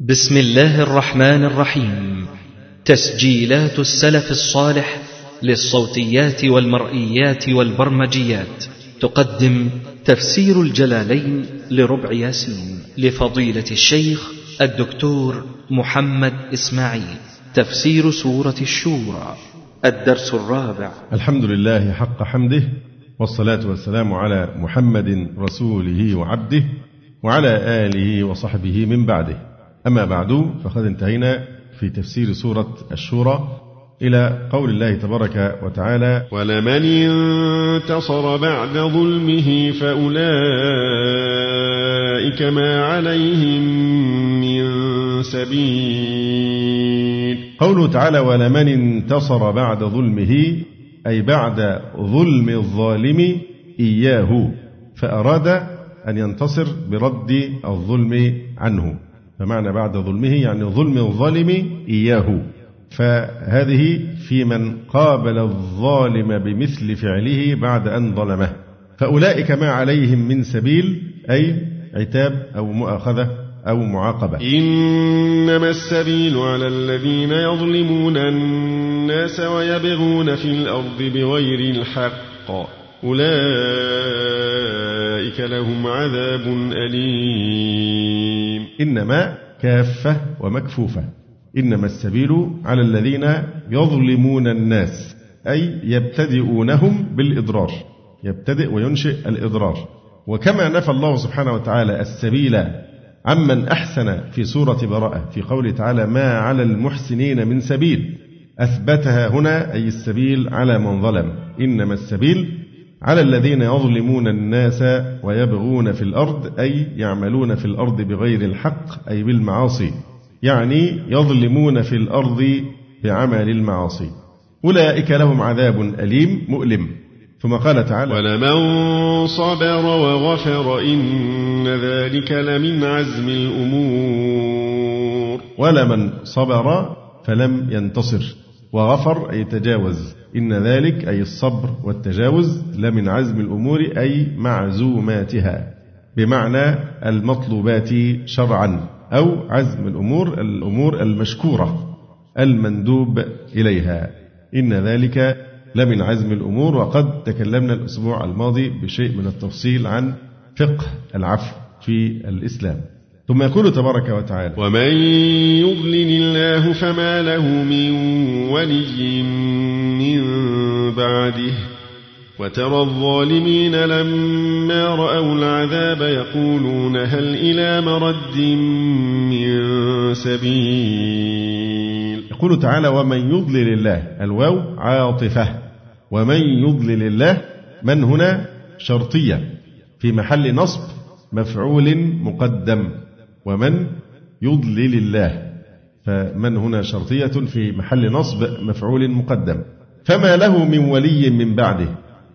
بسم الله الرحمن الرحيم. تسجيلات السلف الصالح للصوتيات والمرئيات والبرمجيات. تقدم تفسير الجلالين لربع ياسين لفضيلة الشيخ الدكتور محمد إسماعيل. تفسير سورة الشورى. الدرس الرابع. الحمد لله حق حمده والصلاة والسلام على محمد رسوله وعبده وعلى آله وصحبه من بعده. أما بعد فقد انتهينا في تفسير سورة الشورى إلى قول الله تبارك وتعالى ولمن انتصر بعد ظلمه فأولئك ما عليهم من سبيل. قوله تعالى ولمن انتصر بعد ظلمه أي بعد ظلم الظالم إياه فأراد أن ينتصر برد الظلم عنه. فمعنى بعد ظلمه يعني ظلم الظالم إياه. فهذه في من قابل الظالم بمثل فعله بعد أن ظلمه. فأولئك ما عليهم من سبيل أي عتاب أو مؤاخذة أو معاقبة. إنما السبيل على الذين يظلمون الناس ويبغون في الأرض بغير الحق. أولئك لهم عذاب أليم. إنما كافة ومكفوفة. إنما السبيل على الذين يظلمون الناس أي يبتدئونهم بالإضرار. يبتدئ وينشئ الإضرار. وكما نفى الله سبحانه وتعالى السبيل عمن أحسن في سورة براءة في قوله تعالى ما على المحسنين من سبيل. أثبتها هنا أي السبيل على من ظلم. إنما السبيل على الذين يظلمون الناس ويبغون في الأرض أي يعملون في الأرض بغير الحق أي بالمعاصي. يعني يظلمون في الأرض بعمل المعاصي. أولئك لهم عذاب أليم مؤلم. ثم قال تعالى ولمن صبر وغفر إن ذلك لمن عزم الأمور. ولمن صبر فلم ينتصر. وغفر أي تجاوز. إن ذلك أي الصبر والتجاوز لمن عزم الأمور أي معزوماتها. بمعنى المطلوبات شرعا أو عزم الأمور الأمور المشكورة المندوب إليها. إن ذلك لمن عزم الأمور وقد تكلمنا الأسبوع الماضي بشيء من التفصيل عن فقه العفو في الإسلام. ثم يقول تبارك وتعالى ومن يضلل الله فما له من ولي من بعده وترى الظالمين لما رأوا العذاب يقولون هل إلى مرد من سبيل؟ يقول تعالى ومن يضلل الله الواو عاطفة. ومن يضلل الله من هنا؟ شرطية. في محل نصب مفعول مقدم. ومن يضلل الله. فمن هنا شرطية في محل نصب مفعول مقدم. فما له من ولي من بعده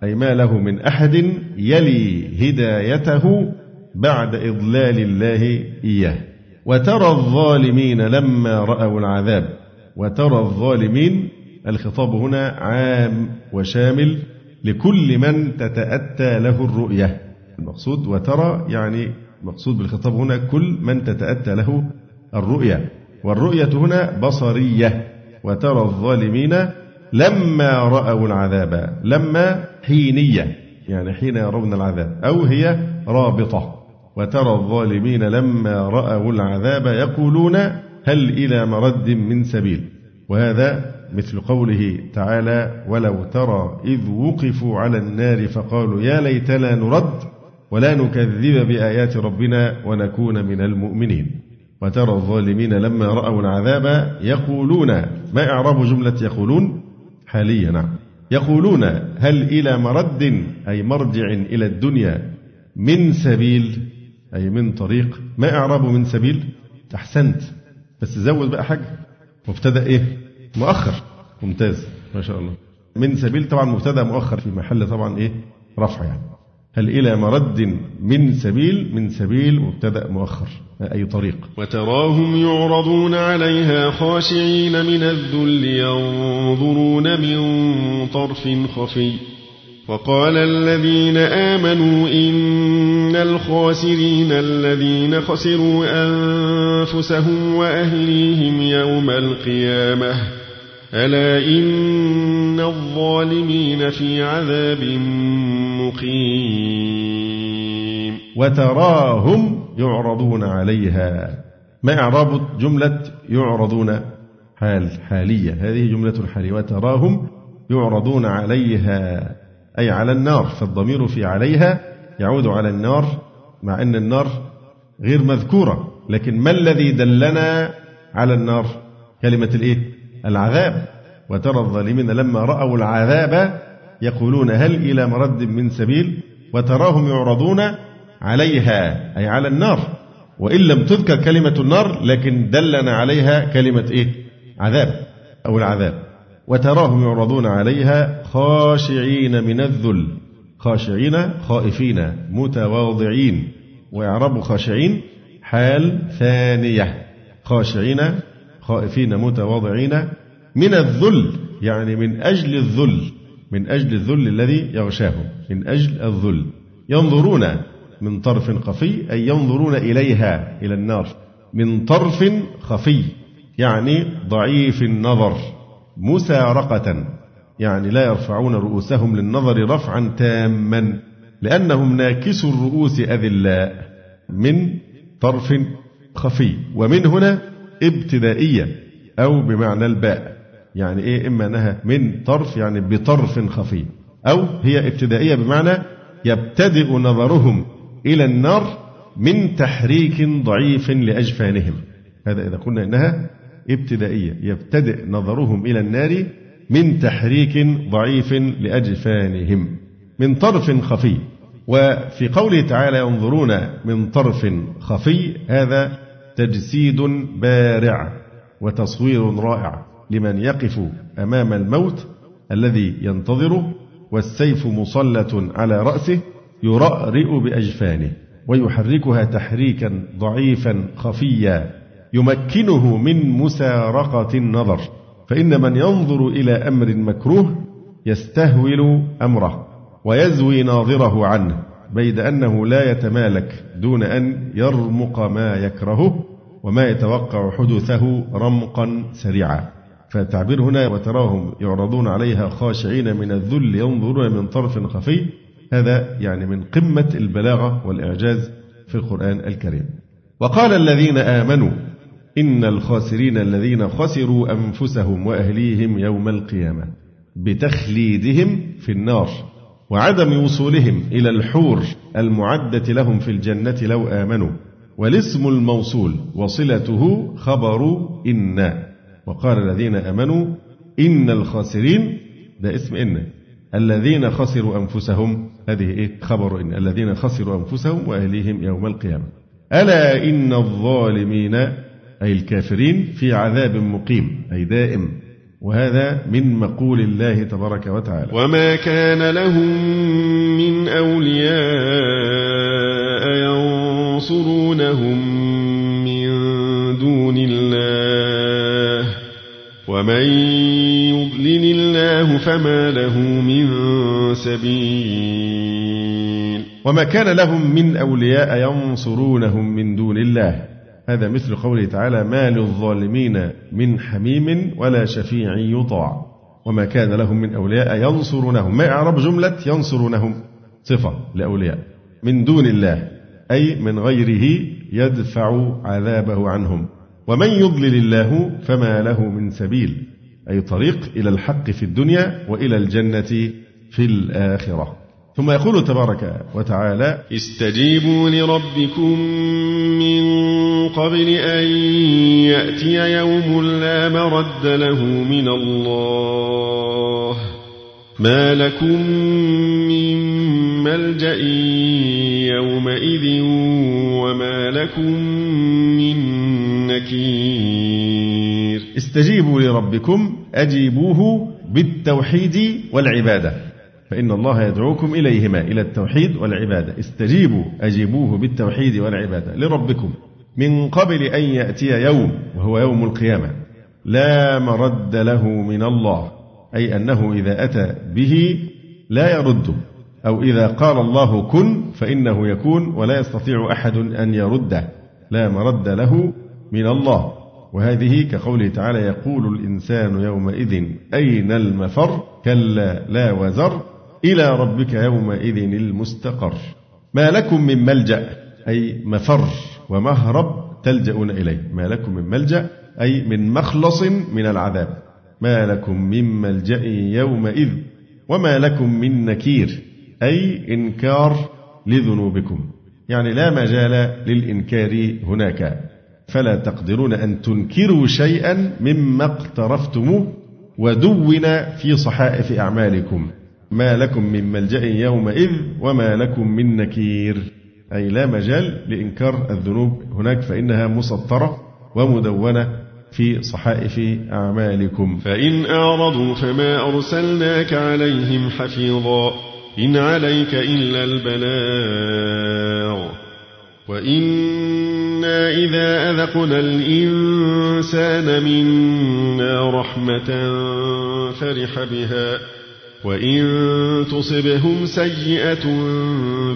أي ما له من أحد يلي هدايته بعد إضلال الله إياه. وترى الظالمين لما رأوا العذاب. وترى الظالمين الخطاب هنا عام وشامل لكل من تتأتى له الرؤية. المقصود وترى يعني مقصود بالخطاب هنا كل من تتأتى له الرؤية والرؤية هنا بصرية. وترى الظالمين لما رأوا العذاب. لما حينية. يعني حين يرون العذاب. أو هي رابطة. وترى الظالمين لما رأوا العذاب يقولون هل إلى مرد من سبيل. وهذا مثل قوله تعالى ولو ترى إذ وقفوا على النار فقالوا يا ليتنا نرد ولا نكذب بآيات ربنا ونكون من المؤمنين. وترى الظالمين لما رأوا العذاب يقولون ما إعراب جملة يقولون؟ حاليا. نعم يقولون هل إلى مرد أي مرجع إلى الدنيا من سبيل أي من طريق؟ ما إعراب من سبيل؟ أحسنت. بس زود بقى حاجة. مبتدأ إيه؟ مؤخر. ممتاز. ما شاء الله. من سبيل طبعا مبتدأ مؤخر في محل طبعا إيه؟ رفع يعني. هل إلى مرد من سبيل من سبيل مبتدأ مؤخر أي طريق؟ وتراهم يعرضون عليها خاشعين من الذل ينظرون من طرف خفي. وقال الذين آمنوا إن الخاسرين الذين خسروا أنفسهم وأهليهم يوم القيامة. ألا إن الظالمين في عذاب مقيم وتراهم يعرضون عليها ما إعراب جملة يعرضون حال حالية. هذه جملة حالية وتراهم يعرضون عليها أي على النار فالضمير في عليها يعود على النار مع أن النار غير مذكورة. لكن ما الذي دلنا على النار؟ كلمة الإيه؟ العذاب. وترى الظالمين لما رأوا العذاب يقولون هل إلى مرد من سبيل؟ وتراهم يعرضون عليها أي على النار. وإن لم تذكر كلمة النار لكن دلنا عليها كلمة إيه؟ عذاب أو العذاب. وتراهم يعرضون عليها خاشعين من الذل. خاشعين خائفين متواضعين. ويعرب خاشعين حال ثانية. خاشعين خائفين متواضعين من الذل يعني من أجل الذل من أجل الذل الذي يغشاهم من أجل الذل. ينظرون من طرف خفي أي ينظرون إليها إلى النار من طرف خفي يعني ضعيف النظر مسارقة يعني لا يرفعون رؤوسهم للنظر رفعا تاما لأنهم ناكسوا الرؤوس أذلاء من طرف خفي. ومن هنا ابتدائية أو بمعنى الباء يعني إيه؟ إما أنها من طرف يعني بطرف خفي أو هي ابتدائية بمعنى يبتدئ نظرهم إلى النار من تحريك ضعيف لأجفانهم. هذا إذا قلنا إنها ابتدائية يبتدئ نظرهم إلى النار من تحريك ضعيف لأجفانهم من طرف خفي. وفي قوله تعالى ينظرون من طرف خفي هذا تجسيد بارع وتصوير رائع لمن يقف أمام الموت الذي ينتظره والسيف مسلط على رأسه يرأرئ بأجفانه ويحركها تحريكا ضعيفا خفيا يمكنه من مسارقة النظر فإن من ينظر إلى أمر مكروه يستهول أمره ويزوي ناظره عنه بيد أنه لا يتمالك دون أن يرمق ما يكرهه وما يتوقع حدوثه رمقا سريعا. فالتعبير هنا وتراهم يعرضون عليها خاشعين من الذل ينظرون من طرف خفي. هذا يعني من قمة البلاغة والإعجاز في القرآن الكريم. وقال الذين آمنوا إن الخاسرين الذين خسروا أنفسهم وأهليهم يوم القيامة بتخليدهم في النار. وعدم وصولهم إلى الحور المعدة لهم في الجنة لو آمنوا. والاسم الموصول وصلته خبر إن. وقال الذين آمنوا إن الخاسرين ده اسم إن. الذين خسروا أنفسهم هذه إيه؟ خبر إن. الذين خسروا أنفسهم وأهليهم يوم القيامة. ألا إن الظالمين أي الكافرين في عذاب مقيم أي دائم. وهذا من مقول الله تبارك وتعالى. وما كان لهم من أولياء ينصرونهم من دون الله ومن يضلل الله فما له من سبيل. وما كان لهم من أولياء ينصرونهم من دون الله هذا مثل قوله تعالى ما للظالمين من حميم ولا شفيع يطاع. وما كان لهم من أولياء ينصرونهم. ما إعراب جملة ينصرونهم؟ صفة لأولياء. من دون الله أي من غيره يدفع عذابه عنهم. ومن يضلل الله فما له من سبيل أي طريق إلى الحق في الدنيا وإلى الجنة في الآخرة. ثم يقول تبارك وتعالى استجيبوا لربكم من قبل أن يأتي يوم لا مرد له من الله. ما لكم من ملجأ يومئذ وما لكم من نكير. استجيبوا لربكم أجيبوه بالتوحيد والعبادة. فإن الله يدعوكم إليهما إلى التوحيد والعبادة. استجيبوا أجيبوه بالتوحيد والعبادة. لربكم. من قبل أن يأتي يوم وهو يوم القيامة لا مرد له من الله أي أنه إذا أتى به لا يرده أو إذا قال الله كن فإنه يكون ولا يستطيع أحد أن يرده لا مرد له من الله. وهذه كقوله تعالى يقول الإنسان يومئذ أين المفر؟ كلا لا وزر إلى ربك يومئذ المستقر. ما لكم من ملجأ أي مفر. ومهرب تلجؤون إليه. ما لكم من ملجأ أي من مخلص من العذاب. ما لكم من ملجأ يومئذ وما لكم من نكير أي إنكار لذنوبكم. يعني لا مجال للإنكار هناك. فلا تقدرون أن تنكروا شيئا مما اقترفتموه ودون في صحائف أعمالكم. ما لكم من ملجأ يومئذ وما لكم من نكير. أي لا مجال لإنكار الذنوب هناك فإنها مسطرة ومدونة في صحائف أعمالكم. فإن أعرضوا فما أرسلناك عليهم حفيظا إن عليك إلا البلاغ. وإنا إذا أذقنا الإنسان منا رحمة فرح بها. وإن تصبهم سيئة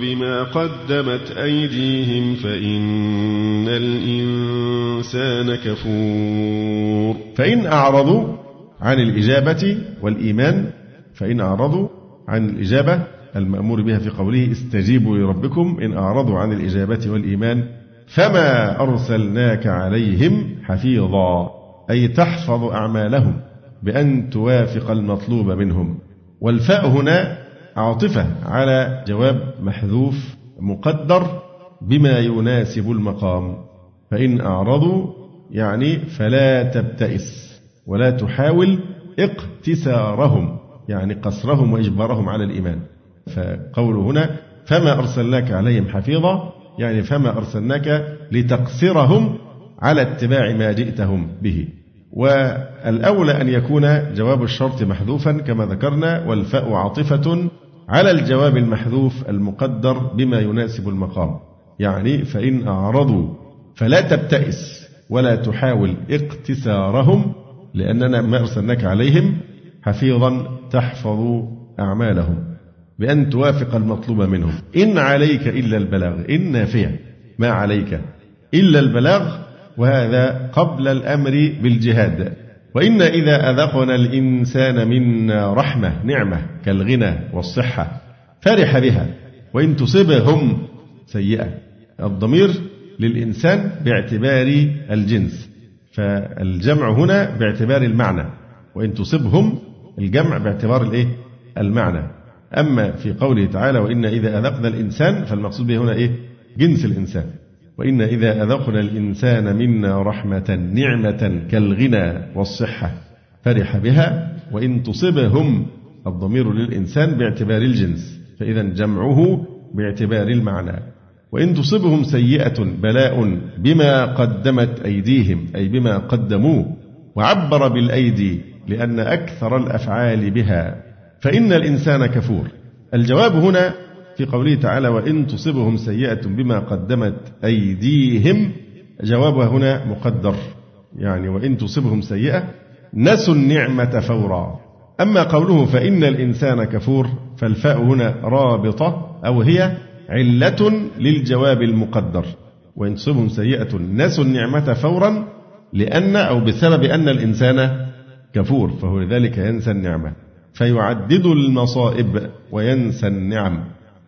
بما قدمت أيديهم فإن الإنسان كفور. فإن أعرضوا عن الإجابة والإيمان فإن أعرضوا عن الإجابة المأمور بها في قوله استجيبوا لربكم إن أعرضوا عن الإجابة والإيمان فما أرسلناك عليهم حفيظا أي تحفظ أعمالهم بأن توافق المطلوب منهم. والفاء هنا عاطفة على جواب محذوف مقدر بما يناسب المقام. فإن أعرضوا يعني فلا تبتئس ولا تحاول اقتسارهم يعني قصرهم وإجبارهم على الإيمان. فقوله هنا فما أرسلناك عليهم حفيظا يعني فما أرسلناك لتقصرهم على اتباع ما جئتهم به. والأولى أن يكون جواب الشرط محذوفا كما ذكرنا والفاء عاطفة على الجواب المحذوف المقدر بما يناسب المقام. يعني فإن أعرضوا فلا تبتئس ولا تحاول اقتسارهم لأننا ما أرسلناك عليهم حفيظا تحفظ أعمالهم بأن توافق المطلوب منهم. إن عليك إلا البلاغ إن نافية ما عليك إلا البلاغ وهذا قبل الأمر بالجهاد. وإن إذا أذقنا الإنسان منا رحمة نعمة كالغنى والصحة فرح بها. وإن تصبهم سيئة. الضمير للإنسان باعتبار الجنس. فالجمع هنا باعتبار المعنى. وإن تصبهم الجمع باعتبار الإيه؟ المعنى. أما في قوله تعالى وإن إذا أذقنا الإنسان فالمقصود به هنا إيه؟ جنس الإنسان. وإن إذا أذقنا الإنسان منا رحمة نعمة كالغنى والصحة فرح بها وإن تصبهم الضمير للإنسان باعتبار الجنس فإذا جمعه باعتبار المعنى. وإن تصبهم سيئة بلاء بما قدمت أيديهم أي بما قدموه وعبر بالأيدي لأن أكثر الأفعال بها فإن الإنسان كفور. الجواب هنا في قوله تعالى وإن تصبهم سيئة بما قدمت أيديهم جوابها هنا مقدر. يعني وإن تصبهم سيئة نسوا النعمة فورا. أما قوله فإن الإنسان كفور فالفاء هنا رابطة أو هي علة للجواب المقدر. وإن تصبهم سيئة نسوا النعمة فورا لأن أو بسبب أن الإنسان كفور فهو لذلك ينسى النعمة. فيعدد المصائب وينسى النعم.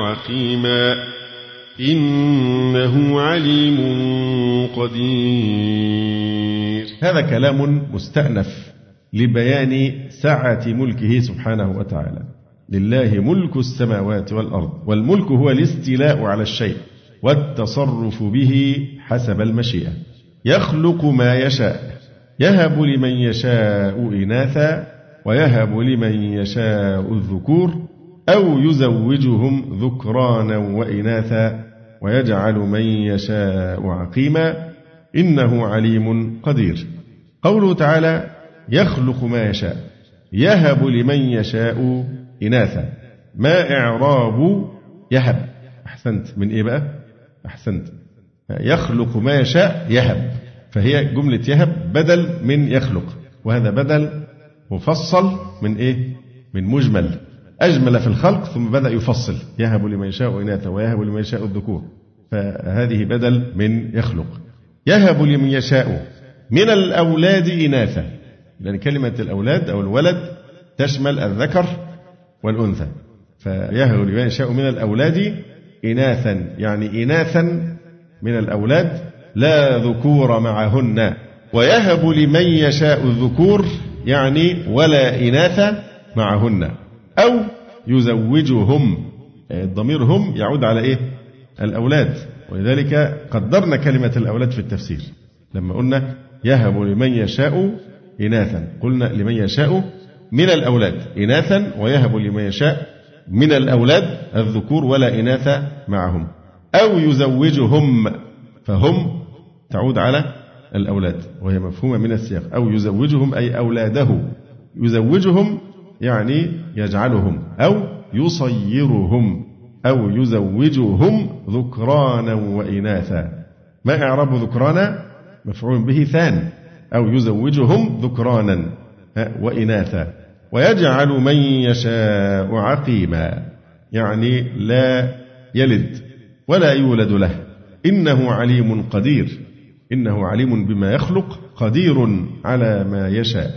عقيما إنه عليم قدير. هذا كلام مستأنف لبيان سعة ملكه سبحانه وتعالى. لله ملك السماوات والأرض والملك هو الاستيلاء على الشيء والتصرف به حسب المشيئة. يخلق ما يشاء يهب لمن يشاء إناثا ويهب لمن يشاء الذكور أو يزوجهم ذكرانا وإناثا ويجعل من يشاء عقيما إنه عليم قدير. قوله تعالى يخلق ما يشاء يهب لمن يشاء إناثا. ما إعراب يهب. أحسنت. من إيه بقى؟ أحسنت. يخلق ما يشاء يهب. فهي جملة يهب بدل من يخلق. وهذا بدل مفصل من إيه؟ من مجمل. أجمل في الخلق ثم بدأ يفصل. يهب لمن يشاء إناثا ويهب لمن يشاء الذكور. فهذه بدل من يخلق. يهب لمن يشاء من الأولاد إناثا. لأن كلمة الأولاد أو الولد تشمل الذكر والأنثى. فيهب لمن يشاء من الأولاد إناثا. يعني إناثا من الأولاد لا ذكور معهن. ويهب لمن يشاء الذكور يعني ولا إناث معهن. أو يزوجهم الضمير هم يعود على إيه؟ الأولاد. ولذلك قدرنا كلمة الأولاد في التفسير. لما قلنا يهب لمن يشاء إناثا قلنا لمن يشاء من الأولاد إناثا ويهب لمن يشاء من الأولاد الذكور ولا إناث معهم. أو يزوجهم فهم تعود على الأولاد وهي مفهومة من السياق. أو يزوجهم أي أولاده. يزوجهم يعني يجعلهم أو يصيرهم أو يزوجهم ذكرانا وإناثا. ما إعراب ذكرانا؟ مفعول به ثان. أو يزوجهم ذكرانا وإناثا. ويجعل من يشاء عقيما. يعني لا يلد ولا يولد له. إنه عليم قدير. إنه عليم بما يخلق قدير على ما يشاء.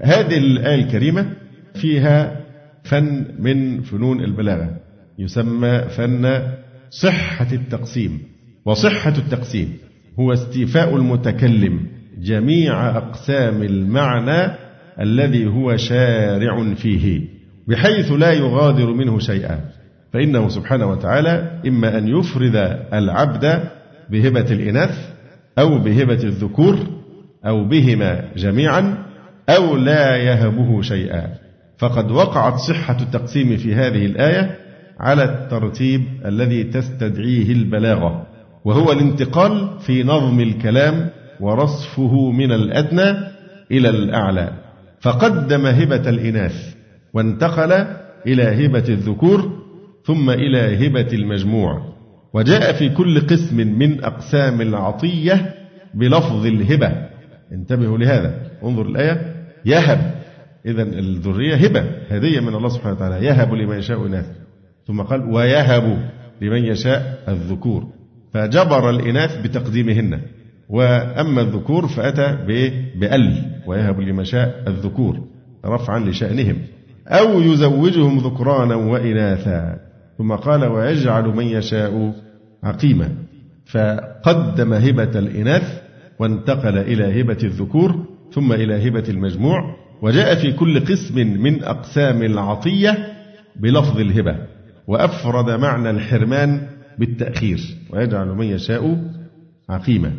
هذه الآية الكريمة فيها فن من فنون البلاغة يسمى فن صحة التقسيم وصحة التقسيم هو استيفاء المتكلم جميع أقسام المعنى الذي هو شارع فيه بحيث لا يغادر منه شيئا. فإنه سبحانه وتعالى إما أن يفرد العبد بهبة الإناث أو بهبة الذكور أو بهما جميعا أو لا يهبه شيئا. فقد وقعت صحة التقسيم في هذه الآية على الترتيب الذي تستدعيه البلاغة وهو الانتقال في نظم الكلام ورصفه من الأدنى إلى الأعلى. فقدم هبة الإناث وانتقل إلى هبة الذكور ثم إلى هبة المجموع. وجاء في كل قسم من أقسام العطية بلفظ الهبة. انتبهوا لهذا. انظر الآية. يهب. إذا الذرية هبة هدية من الله سبحانه وتعالى يهب لمن يشاء إناث ثم قال ويهب لمن يشاء الذكور. فجبر الإناث بتقديمهن. وأما الذكور فأتى بأل. ويهب لمن شاء الذكور رفعا لشأنهم. أو يزوجهم ذكرانا وإناثا. ثم قال ويجعل من يشاء عقيما. فقدم هبة الإناث وانتقل إلى هبة الذكور ثم إلى هبة المجموع. وجاء في كل قسم من أقسام العطية بلفظ الهبة وأفرد معنى الحرمان بالتأخير ويجعل من يشاء عقيما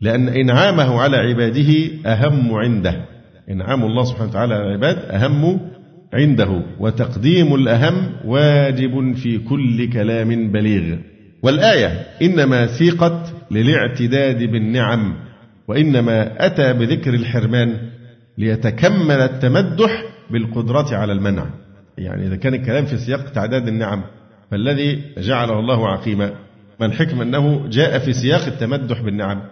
لأن إنعامه على عباده أهم عنده. إنعام الله سبحانه وتعالى على العباد أهم عنده. وتقديم الأهم واجب في كل كلام بليغ. والآية إنما سيقت للاعتداد بالنعم وإنما أتى بذكر الحرمان ليتكمل التمدح بالقدرة على المنع. يعني إذا كان الكلام في سياق تعداد النعم فالذي جعله الله عقيما. ما الحكمة أنه جاء في سياق التمدح بالنعم؟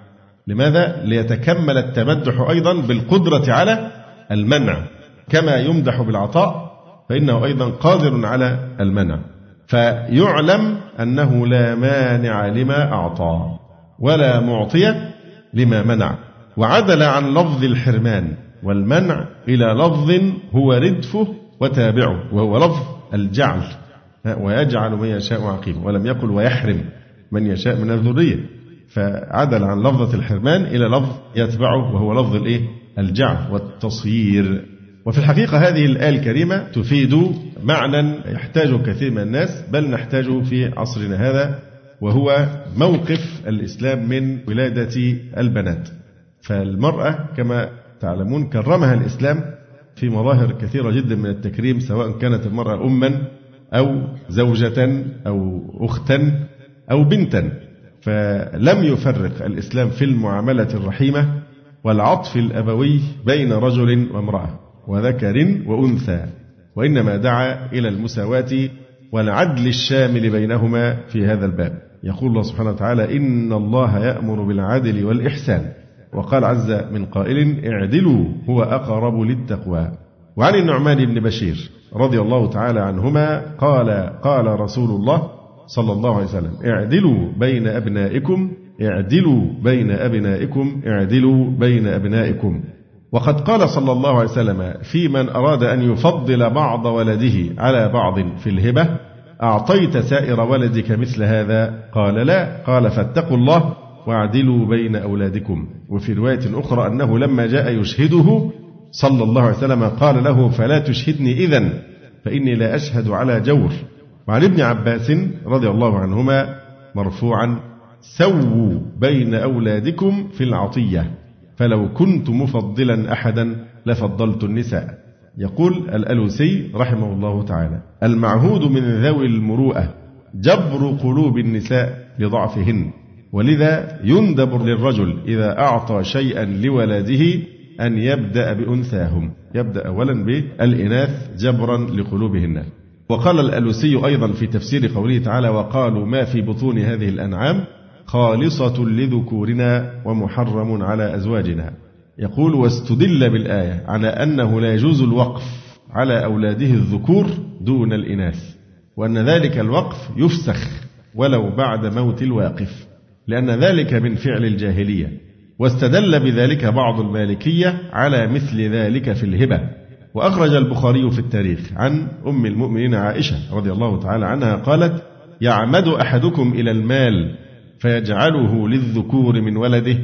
لماذا؟ ليتكمل التمدح أيضا بالقدرة على المنع. كما يمدح بالعطاء فإنه أيضا قادر على المنع. فيعلم أنه لا مانع لما أعطى ولا معطي لما منع. وعدل عن لفظ الحرمان. والمنع إلى لفظ هو ردفه وتابعه وهو لفظ الجعل. ويجعل من يشاء عقيم ولم يقل ويحرم من يشاء من الذرية. فعدل عن لفظة الحرمان إلى لفظ يتبعه وهو لفظ الإيه؟ الجعل والتصيير وفي الحقيقة هذه الآية الكريمة تفيد معنى يحتاجه كثير من الناس بل نحتاجه في عصرنا هذا وهو موقف الإسلام من ولادة البنات. فالمرأة كما تعلمون كرمها الإسلام في مظاهر كثيرة جدا من التكريم سواء كانت المرأة أما أو زوجة أو أختا أو بنتا. فلم يفرق الإسلام في المعاملة الرحيمة والعطف الأبوي بين رجل وامرأة وذكر وأنثى وإنما دعا إلى المساواة والعدل الشامل بينهما في هذا الباب. يقول الله سبحانه وتعالى إن الله يأمر بالعدل والإحسان. وقال عز من قائل اعدلوا هو أقرب للتقوى. وعن النعمان بن بشير رضي الله تعالى عنهما قال قال رسول الله صلى الله عليه وسلم اعدلوا بين أبنائكم اعدلوا بين أبنائكم اعدلوا بين أبنائكم. وقد قال صلى الله عليه وسلم في من أراد أن يفضل بعض ولده على بعض في الهبة أعطيت سائر ولدك مثل هذا؟ قال لا. قال فاتقوا الله واعدلوا بين أولادكم. وفي رواية أخرى أنه لما جاء يشهده صلى الله عليه وسلم قال له فلا تشهدني إذا فإني لا أشهد على جور. وعن ابن عباس رضي الله عنهما مرفوعا سووا بين أولادكم في العطية فلو كنت مفضلا أحدا لفضلت النساء. يقول الألوسي رحمه الله تعالى المعهود من ذوي المروءة جبر قلوب النساء لضعفهن. ولذا يندب للرجل إذا أعطى شيئا لولده أن يبدأ بأنثاهم يبدأ أولا بالإناث جبرا لقلوبهن. وقال الألوسي أيضا في تفسير قوله تعالى وقالوا ما في بطون هذه الأنعام؟ خالصة لذكورنا ومحرم على أزواجنا. يقول واستدل بالآية على أنه لا يجوز الوقف على أولاده الذكور دون الإناث وأن ذلك الوقف يفسخ ولو بعد موت الواقف. لأن ذلك من فعل الجاهلية واستدل بذلك بعض المالكية على مثل ذلك في الهبة. وأخرج البخاري في التاريخ عن أم المؤمنين عائشة رضي الله تعالى عنها قالت يعمد أحدكم إلى المال فيجعله للذكور من ولده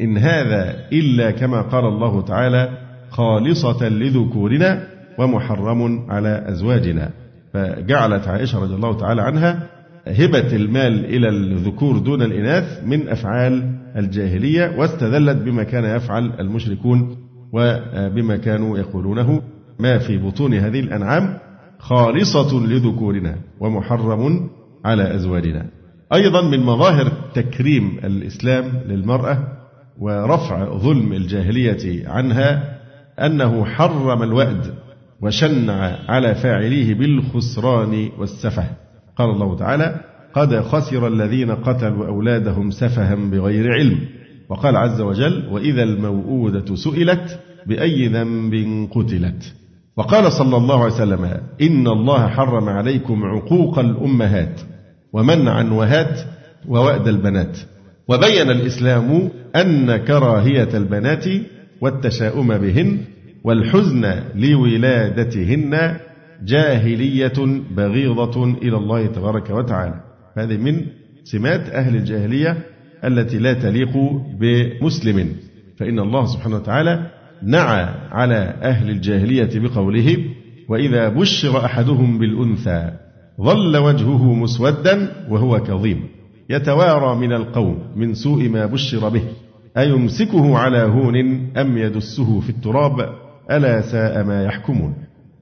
إن هذا إلا كما قال الله تعالى خالصة لذكورنا ومحرم على أزواجنا. فجعلت عائشة رضي الله تعالى عنها هبة المال إلى الذكور دون الإناث من أفعال الجاهلية واستدلت بما كان يفعل المشركون وبما كانوا يقولونه. ما في بطون هذه الأنعام خالصة لذكورنا ومحرم على أزواجنا. أيضا من مظاهر تكريم الإسلام للمرأة ورفع ظلم الجاهلية عنها أنه حرم الوأد وشنع على فاعليه بالخسران والسفه. قال الله تعالى قد خسر الذين قتلوا أولادهم سفها بغير علم. وقال عز وجل وإذا الموءودة سئلت بأي ذنب قتلت؟ وقال صلى الله عليه وسلم إن الله حرم عليكم عقوق الأمهات ومنعا وهات ووأد البنات. وبين الإسلام أن كراهية البنات والتشاؤم بهن والحزن لولادتهن جاهلية بغيضة إلى الله تبارك وتعالى. هذه من سمات أهل الجاهلية التي لا تليق بمسلم. فإن الله سبحانه وتعالى نعى على أهل الجاهلية بقوله وإذا بشر أحدهم بالأنثى ظل وجهه مسودا وهو كظيم. يتوارى من القوم من سوء ما بشر به. أيمسكه على هون أم يدسه في التراب؟ ألا ساء ما يحكمون.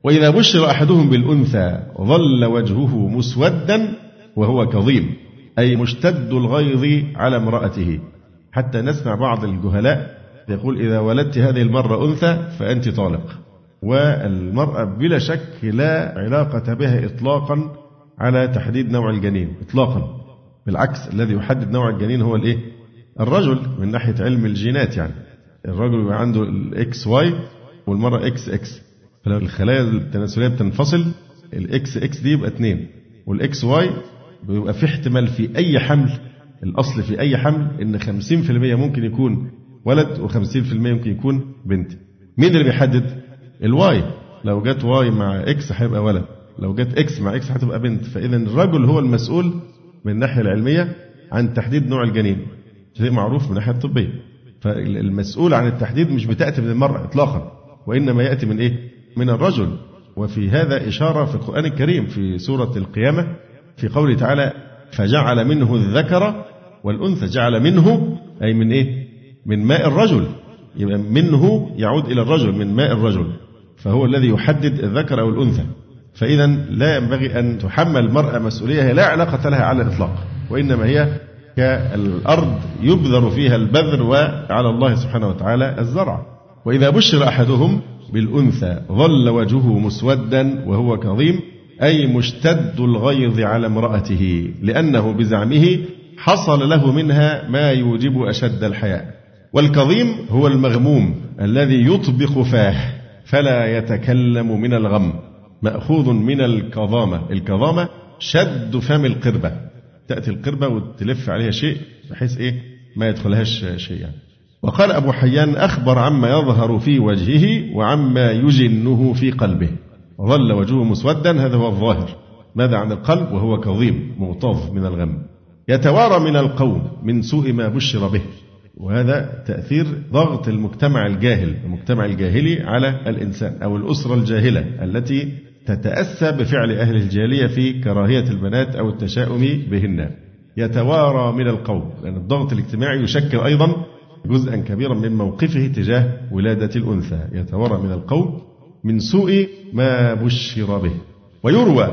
وإذا بشر أحدهم بالأنثى ظل وجهه مسودا وهو كظيم أي مشتد الغيظ على امرأته. حتى نسمع بعض الجهلاء يقول إذا ولدت هذه المرة أنثى فأنت طالق. والمرأة بلا شك لا علاقة بها إطلاقا على تحديد نوع الجنين إطلاقا. بالعكس الذي يحدد نوع الجنين هو الإيه؟ الرجل من ناحية علم الجينات يعني. الرجل يبقى عنده الإكس واي والمرأة إكس إكس فلو الخلايا التناسلية بتنفصل ال X X دي يبقى اثنين وال X Y بيبقى في احتمال في أي حمل الأصل في أي حمل إن 50% ممكن يكون ولد و50% ممكن يكون بنت. مين اللي بيحدد؟ ال Y لو جت Y مع X هيبقى ولد لو جت X مع X هتبقى بنت. فإذا الرجل هو المسؤول من الناحية العلمية عن تحديد نوع الجنين شيء معروف من الناحية الطبية. فالمسؤول عن التحديد مش بتأتي من المراه اطلاقا وإنما يأتي من إيه؟ من الرجل. وفي هذا إشارة في القرآن الكريم في سورة القيامة في قوله تعالى فجعل منه الذكر والأنثى. جعل منه أي من إيه؟ من ماء الرجل. يبقى منه يعود إلى الرجل من ماء الرجل. فهو الذي يحدد الذكر أو الأنثى. فإذا لا ينبغي أن تحمل المرأة مسؤولية هي لا علاقة لها على الإطلاق. وإنما هي كالأرض يبذر فيها البذر وعلى الله سبحانه وتعالى الزرع. وإذا بشر أحدهم بالأنثى ظل وجهه مسودا وهو كظيم أي مشتد الغيظ على امرأته لأنه بزعمه حصل له منها ما يوجب أشد الحياء. والكظيم هو المغموم الذي يطبق فاه فلا يتكلم من الغم مأخوذ من الكظامة. الكظامة شد فم القربة. تأتي القربة وتلف عليها شيء بحيث إيه؟ ما يدخلهاش شيء يعني. وقال أبو حيان أخبر عما يظهر في وجهه وعما يجنه في قلبه. ظل وجهه مسودا هذا هو الظاهر. ماذا عن القلب؟ وهو كظيم مغتاظ من الغم. يتوارى من القوم من سوء ما بشر به. وهذا تأثير ضغط المجتمع الجاهل المجتمع الجاهلي على الإنسان أو الأسرة الجاهلة التي تتأسى بفعل أهل الجاهلية في كراهية البنات أو التشاؤم بهن. يتوارى من القوم لأن الضغط الاجتماعي يشكل أيضا جزءا كبيرا من موقفه تجاه ولادة الأنثى يتوارى من القوم من سوء ما بشر به. ويروى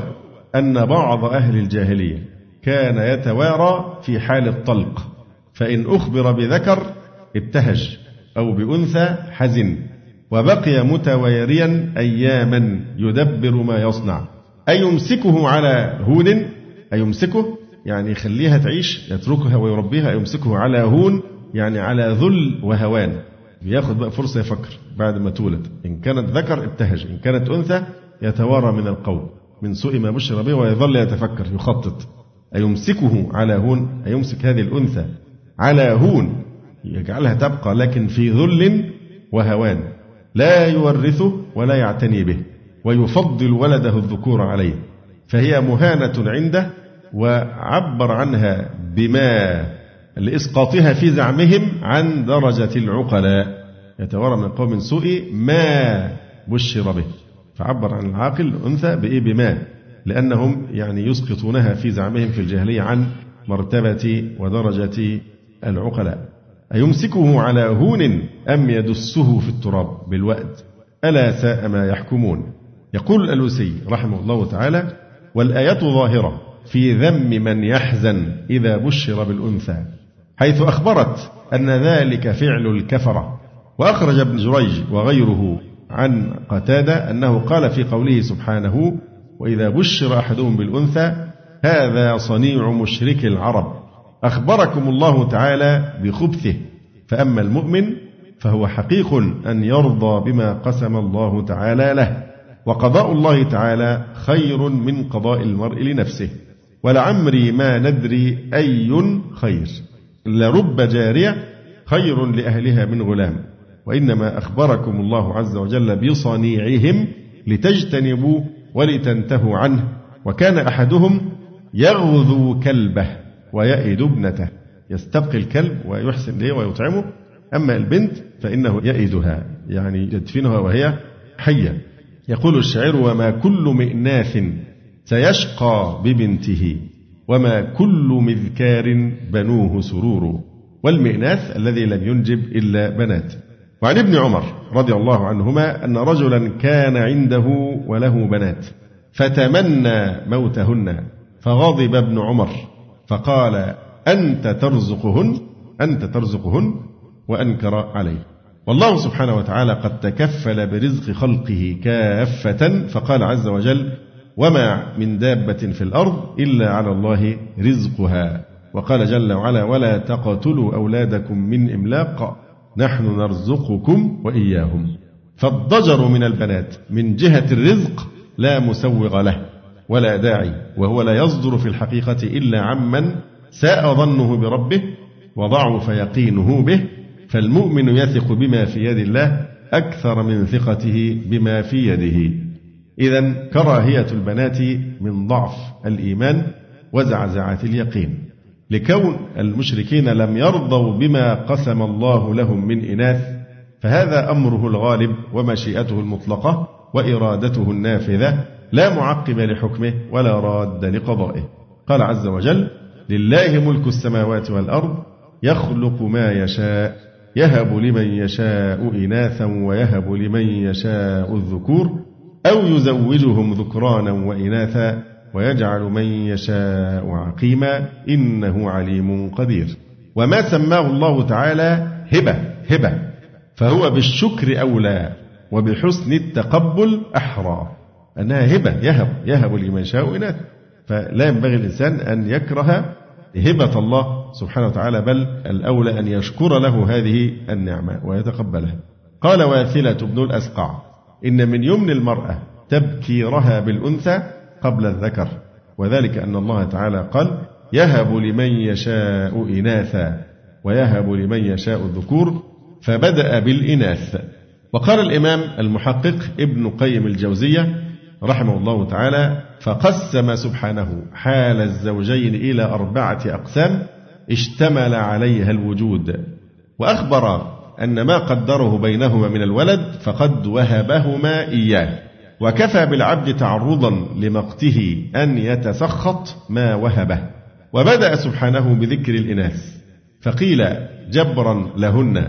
أن بعض أهل الجاهلية كان يتوارى في حال الطلق فإن أخبر بذكر ابتهج أو بأنثى حزن وبقي متواريا أياما يدبر ما يصنع. أيمسكه على هون؟ أيمسكه؟ يعني يخليها تعيش يتركها ويربيها أيمسكه على هون؟ يعني على ذل وهوان بياخد بقى فرصة يفكر بعد ما تولد. إن كانت ذكر ابتهج إن كانت أنثى يتوارى من القوم من سوء ما بشر به ويظل يتفكر يخطط. أيمسكه على هون؟ أيمسك هذه الأنثى على هون؟ يجعلها تبقى لكن في ذل وهوان. لا يورثه ولا يعتني به ويفضل ولده الذكور عليه. فهي مهانة عنده وعبر عنها بما لإسقاطها في زعمهم عن درجة العقلاء. يتورى من قوم سوء ما بشر به. فعبر عن العاقل الأنثى بإيه؟ بما. لأنهم يعني يسقطونها في زعمهم في الجاهلية عن مرتبة ودرجة العقلاء. أيمسكه على هون أم يدسه في التراب بالوأد؟ ألا ساء ما يحكمون. يقول الألوسي رحمه الله تعالى والآية ظاهرة في ذم من يحزن إذا بشر بالأنثى. حيث أخبرت أن ذلك فعل الكفرة. وأخرج ابن جريج وغيره عن قتادة أنه قال في قوله سبحانه وإذا بشر أحدهم بالأنثى هذا صنيع مشرك العرب. أخبركم الله تعالى بخبثه. فأما المؤمن فهو حقيق أن يرضى بما قسم الله تعالى له. وقضاء الله تعالى خير من قضاء المرء لنفسه. ولعمري ما ندري أي خير. لرب جارية خير لأهلها من غلام. وإنما أخبركم الله عز وجل بصنيعهم لتجتنبوا ولتنتهوا عنه. وكان أحدهم يغذو كلبه ويئد ابنته. يستبقي الكلب ويحسن إليه ويطعمه. أما البنت فإنه يئدها يعني يدفنها وهي حية. يقول الشاعر وما كل مئناث سيشقى ببنته. وما كل مذكار بنوه سرور والمئناث الذي لم ينجب إلا بنات. وعن ابن عمر رضي الله عنهما أن رجلا كان عنده وله بنات فتمنى موتهن فغضب ابن عمر فقال أنت ترزقهن أنت ترزقهن وأنكر عليه. والله سبحانه وتعالى قد تكفل برزق خلقه كافة فقال عز وجل وما من دابة في الأرض إلا على الله رزقها. وقال جل وعلا ولا تقتلوا أولادكم من إملاق نحن نرزقكم وإياهم. فالضجر من البنات من جهة الرزق لا مسوغ له ولا داعي وهو لا يصدر في الحقيقة إلا عمن ساء ظنه بربه وضعف يقينه به. فالمؤمن يثق بما في يد الله أكثر من ثقته بما في يده. إذا كراهية البنات من ضعف الإيمان وزعزعة اليقين. لكون المشركين لم يرضوا بما قسم الله لهم من إناث فهذا أمره الغالب ومشيئته المطلقة وإرادته النافذة لا معقب لحكمه ولا راد لقضائه. قال عز وجل لله ملك السماوات والأرض يخلق ما يشاء يهب لمن يشاء إناثا ويهب لمن يشاء الذكور أو يزوجهم ذكرانا وإناثا ويجعل من يشاء عقيما إنه عليم قدير. وما سماه الله تعالى هبة هبة. فهو بالشكر أولى وبحسن التقبل أحرى. أنها هبة يهب يهب لمن يشاء إناثا. فلا ينبغي الإنسان أن يكره هبة الله سبحانه وتعالى بل الأولى أن يشكر له هذه النعمة ويتقبلها. قال واثلة بن الأسقع إن من يمن المرأة تبكيرها بالأنثى قبل الذكر. وذلك أن الله تعالى قال يهب لمن يشاء إناثا ويهب لمن يشاء الذكور فبدأ بالإناث. وقال الإمام المحقق ابن قيم الجوزية رحمه الله تعالى فقسم سبحانه حال الزوجين إلى أربعة أقسام اشتمل عليها الوجود وأخبر أن ما قدره بينهما من الولد فقد وهبهما إياه. وكفى بالعبد تعرضا لمقته أن يتسخط ما وهبه. وبدأ سبحانه بذكر الإناث. فقيل جبرا لهن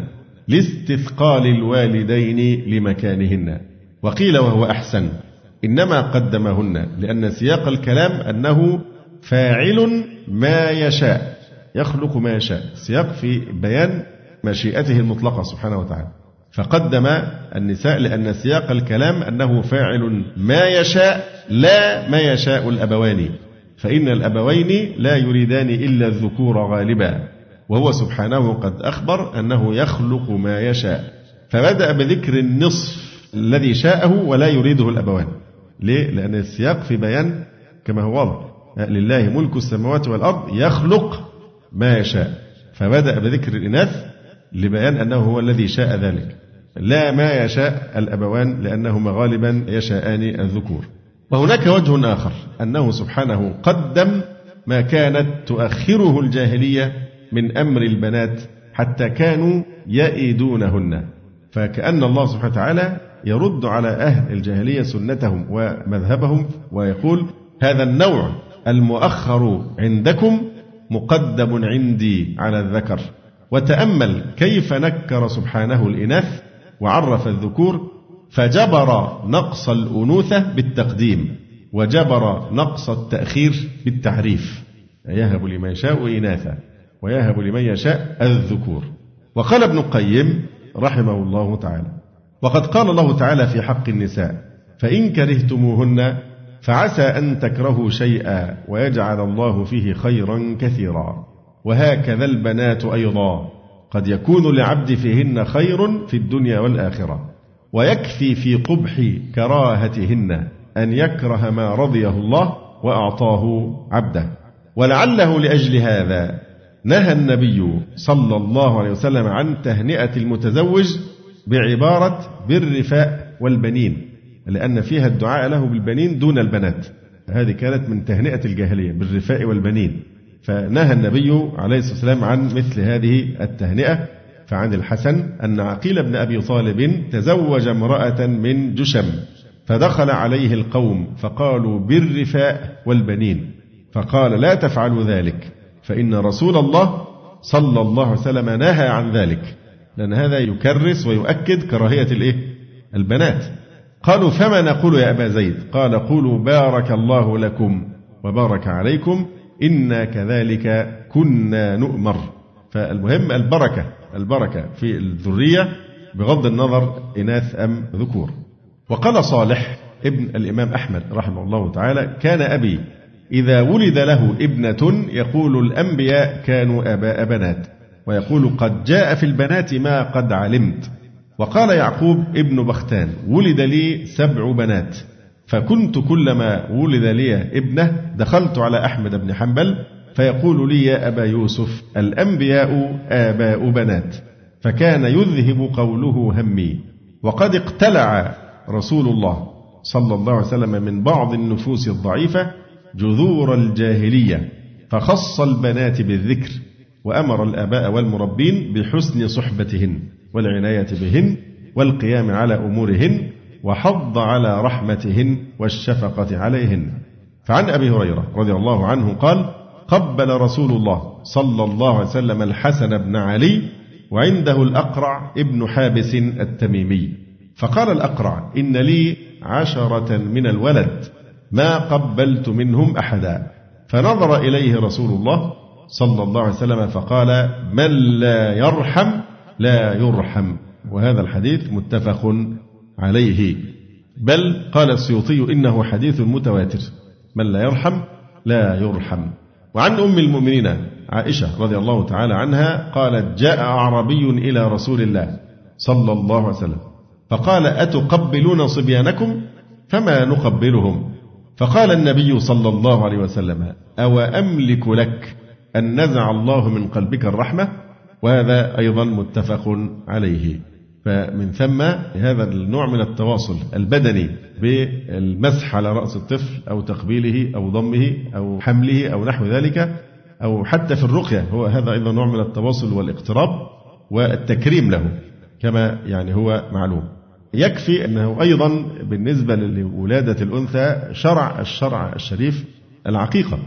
لاستثقال الوالدين لمكانهن. وقيل وهو أحسن. إنما قدمهن لأن سياق الكلام أنه فاعل ما يشاء يخلق ما يشاء. سياق في بيان مشيئته المطلقة سبحانه وتعالى. فقدم النساء لأن سياق الكلام أنه فاعل ما يشاء لا ما يشاء الأبوان فإن الأبوين لا يريدان إلا الذكور غالبا. وهو سبحانه قد أخبر أنه يخلق ما يشاء. فبدأ بذكر النصف الذي شاءه ولا يريده الأبوان. ليه؟ لأن السياق في بيان كما هو واضح. لله ملك السماوات والأرض يخلق ما يشاء. فبدأ بذكر الإناث لبيان أنه هو الذي شاء ذلك. لا ما يشاء الأبوان لأنهما غالبا يشاءان الذكور. وهناك وجه آخر أنه سبحانه قدم ما كانت تؤخره الجاهلية من أمر البنات حتى كانوا يئدونهن فكأن الله سبحانه وتعالى يرد على أهل الجاهلية سنتهم ومذهبهم ويقول هذا النوع المؤخر عندكم مقدم عندي على الذكر. وتأمل كيف نكر سبحانه الإناث وعرف الذكور فجبر نقص الأنوثة بالتقديم وجبر نقص التأخير بالتعريف. يهب لمن يشاء إناثا ويهب لمن يشاء الذكور. وقال ابن القيم رحمه الله تعالى وقد قال الله تعالى في حق النساء فإن كرهتموهن فعسى أن تكرهوا شيئا ويجعل الله فيه خيرا كثيرا. وهكذا البنات أيضا. قد يكون لعبد فيهن خير في الدنيا والآخرة ويكفي في قبح كراهتهن أن يكره ما رضيه الله وأعطاه عبده. ولعله لأجل هذا نهى النبي صلى الله عليه وسلم عن تهنئة المتزوج بعبارة بالرفاء والبنين لأن فيها الدعاء له بالبنين دون البنات. هذه كانت من تهنئة الجاهلية بالرفاء والبنين. فنهى النبي عليه الصلاة والسلام عن مثل هذه التهنئة فعن الحسن أن عقيل بن أبي طالب تزوج امرأة من جشم فدخل عليه القوم فقالوا بالرفاء والبنين فقال لا تفعلوا ذلك فإن رسول الله صلى الله عليه وسلم نهى عن ذلك لأن هذا يكرس ويؤكد كراهية الإيه؟ البنات قالوا فما نقول يا أبا زيد قال قولوا بارك الله لكم وبارك عليكم إنا كذلك كنا نؤمر. فالمهم البركة البركة في الذرية بغض النظر إناث أم ذكور. وقال صالح ابن الإمام أحمد رحمه الله تعالى كان أبي إذا ولد له ابنة يقول الأنبياء كانوا آباء بنات ويقول قد جاء في البنات ما قد علمت. وقال يعقوب ابن بختان ولد لي سبع بنات فكنت كلما ولد لي ابنه دخلت على أحمد بن حنبل فيقول لي يا أبا يوسف الأنبياء آباء بنات فكان يذهب قوله همي وقد اقتلع رسول الله صلى الله عليه وسلم من بعض النفوس الضعيفة جذور الجاهلية فخص البنات بالذكر وأمر الآباء والمربين بحسن صحبتهن والعناية بهن والقيام على أمورهن وحض على رحمتهن والشفقة عليهن. فعن أبي هريرة رضي الله عنه قال قبل رسول الله صلى الله عليه وسلم الحسن بن علي وعنده الأقرع ابن حابس التميمي. فقال الأقرع إن لي عشرة من الولد ما قبلت منهم أحدا. فنظر إليه رسول الله صلى الله عليه وسلم فقال من لا يرحم لا يرحم. وهذا الحديث متفق عليه. بل قال السيوطي إنه حديث متواتر. من لا يرحم لا يرحم. وعن أم المؤمنين عائشة رضي الله تعالى عنها قالت جاء أعرابي إلى رسول الله صلى الله عليه وسلم فقال أتقبلون صبيانكم؟ فما نقبلهم. فقال النبي صلى الله عليه وسلم أو أملك لك أن نزع الله من قلبك الرحمة؟ وهذا أيضا متفق عليه. فمن ثم هذا النوع من التواصل البدني بالمسح على رأس الطفل أو تقبيله أو ضمه أو حمله أو نحو ذلك أو حتى في الرقية هو هذا أيضا نوع من التواصل والاقتراب والتكريم له كما يعني هو معلوم. يكفي أنه أيضا بالنسبة لولادة الأنثى شرع الشرع الشريف العقيقة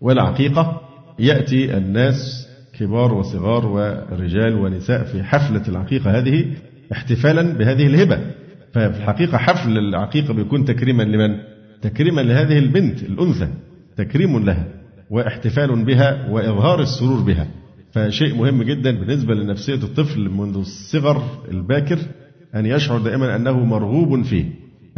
والعقيقة يأتي الناس كبار وصغار ورجال ونساء في حفلة العقيقة هذه احتفالا بهذه الهبة. ففي الحقيقة حفل العقيقة بيكون تكريما لمن؟ تكريما لهذه البنت الأنثى تكريم لها واحتفال بها وإظهار السرور بها. فشيء مهم جدا بالنسبة لنفسية الطفل منذ الصغر الباكر أن يشعر دائما أنه مرغوب فيه.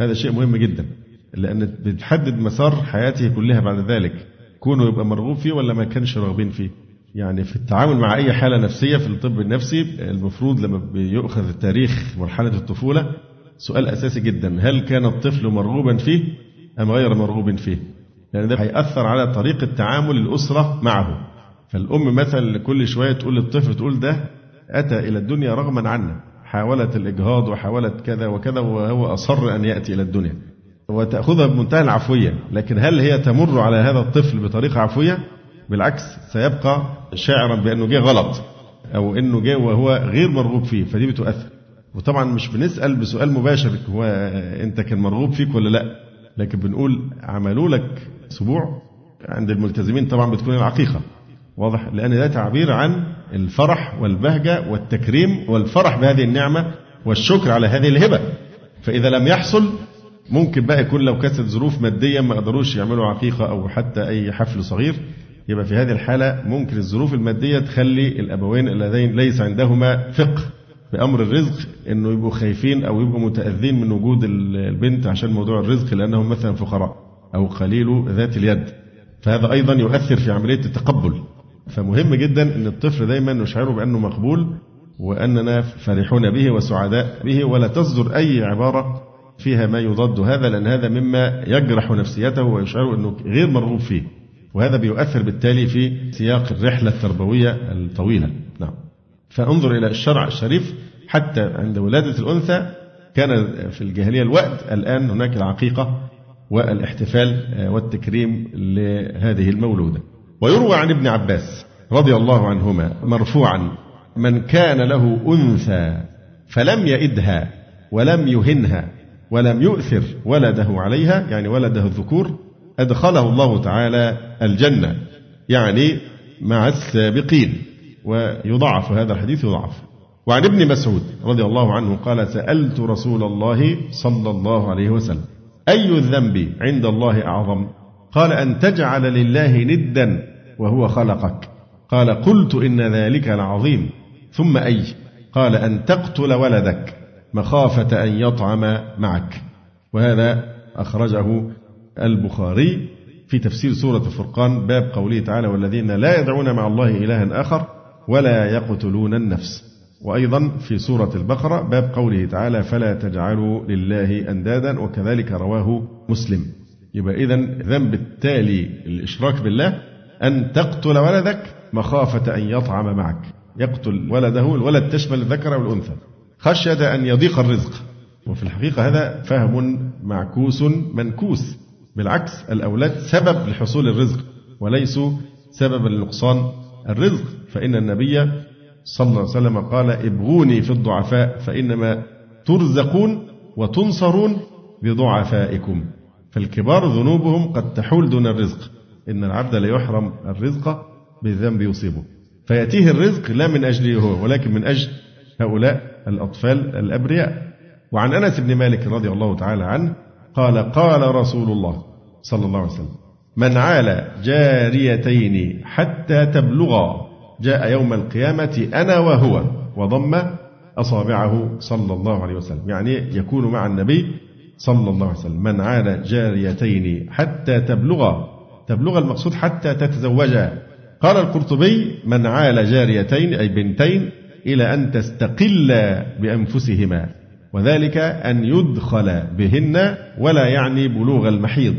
هذا شيء مهم جدا لأن بتحدد مسار حياته كلها بعد ذلك كونه يبقى مرغوب فيه ولا ما كانش راغبين فيه. يعني في التعامل مع أي حالة نفسية في الطب النفسي المفروض لما بيؤخذ التاريخ مرحلة الطفولة سؤال أساسي جدا هل كان الطفل مرغوبا فيه أم غير مرغوب فيه؟ يعني ده هيأثر على طريقة تعامل الأسرة معه. فالأم مثلا كل شوية تقول للطفل تقول ده أتى إلى الدنيا رغما عنا حاولت الإجهاض وحاولت كذا وكذا وهو أصر أن يأتي إلى الدنيا. وتأخذها بمنتهى العفوية لكن هل هي تمر على هذا الطفل بطريقة عفوية؟ بالعكس سيبقى شاعرا بأنه جه غلط أو أنه جه وهو غير مرغوب فيه فدي بتؤثر. وطبعا مش بنسأل بسؤال مباشر هو أنت كان مرغوب فيك ولا لأ؟ لكن بنقول عملوا لك سبوع عند الملتزمين طبعا بتكون العقيقة. واضح؟ لأن ده تعبير عن الفرح والبهجة والتكريم والفرح بهذه النعمة والشكر على هذه الهبة. فإذا لم يحصل ممكن بقى يكون لو كانت ظروف مادية ما قدروش يعملوا عقيقة أو حتى أي حفل صغير يبقى في هذه الحالة ممكن الظروف المادية تخلي الأبوين اللذين ليس عندهما فقه بأمر الرزق إنه يبقوا خايفين أو يبقوا متأذين من وجود البنت عشان موضوع الرزق لأنهم مثلا فقراء أو قليل ذات اليد. فهذا أيضا يؤثر في عملية التقبل. فمهم جدا أن الطفل دايما نشعره بأنه مقبول وأننا فرحون به وسعداء به ولا تصدر أي عبارة فيها ما يضاد هذا لأن هذا مما يجرح نفسيته ويشعره أنه غير مرغوب فيه. وهذا بيؤثر بالتالي في سياق الرحلة التربوية الطويلة. نعم. فانظر إلى الشرع الشريف حتى عند ولادة الأنثى. كان في الجاهلية الوقت الآن هناك العقيقة والإحتفال والتكريم لهذه المولودة. ويروى عن ابن عباس رضي الله عنهما مرفوعا من كان له أنثى فلم يئدها ولم يهنها ولم يؤثر ولده عليها يعني ولده الذكور أدخله الله تعالى الجنة يعني مع السابقين ويضعف هذا الحديث يضعف. وعن ابن مسعود رضي الله عنه قال سألت رسول الله صلى الله عليه وسلم أي الذنب عند الله أعظم؟ قال أن تجعل لله ندا وهو خلقك. قال قلت إن ذلك لعظيم. ثم أي؟ قال أن تقتل ولدك مخافة أن يطعم معك. وهذا أخرجه البخاري في تفسير سورة الفرقان باب قوله تعالى والذين لا يدعون مع الله إلها آخر ولا يقتلون النفس. وأيضا في سورة البقرة باب قوله تعالى فلا تجعلوا لله أندادا. وكذلك رواه مسلم. يبقى إذا ذنب التالي الإشراك بالله أن تقتل ولدك مخافة أن يطعم معك. يقتل ولده الولد تشمل الذكر والأنثى. خشية أن يضيق الرزق. وفي الحقيقة هذا فهم معكوس منكوس. بالعكس الأولاد سبب لحصول الرزق وليسوا سببا لنقصان الرزق. فإن النبي صلى الله عليه وسلم قال ابغوني في الضعفاء فإنما ترزقون وتنصرون بضعفائكم. فالكبار ذنوبهم قد تحول دون الرزق. إن العبد لا يحرم الرزق بالذنب يصيبه. فيأتيه الرزق لا من أجله هو ولكن من أجل هؤلاء الأطفال الأبرياء. وعن أنس بن مالك رضي الله تعالى عنه قال قال رسول الله صلى الله عليه وسلم من عال جاريتين حتى تبلغا جاء يوم القيامة أنا وهو وضم أصابعه صلى الله عليه وسلم. يعني يكون مع النبي صلى الله عليه وسلم من عال جاريتين حتى تبلغا. تبلغ المقصود حتى تتزوجا. قال القرطبي من عال جاريتين أي بنتين إلى أن تستقلا بأنفسهما. وذلك أن يدخل بهن ولا يعني بلوغ المحيض.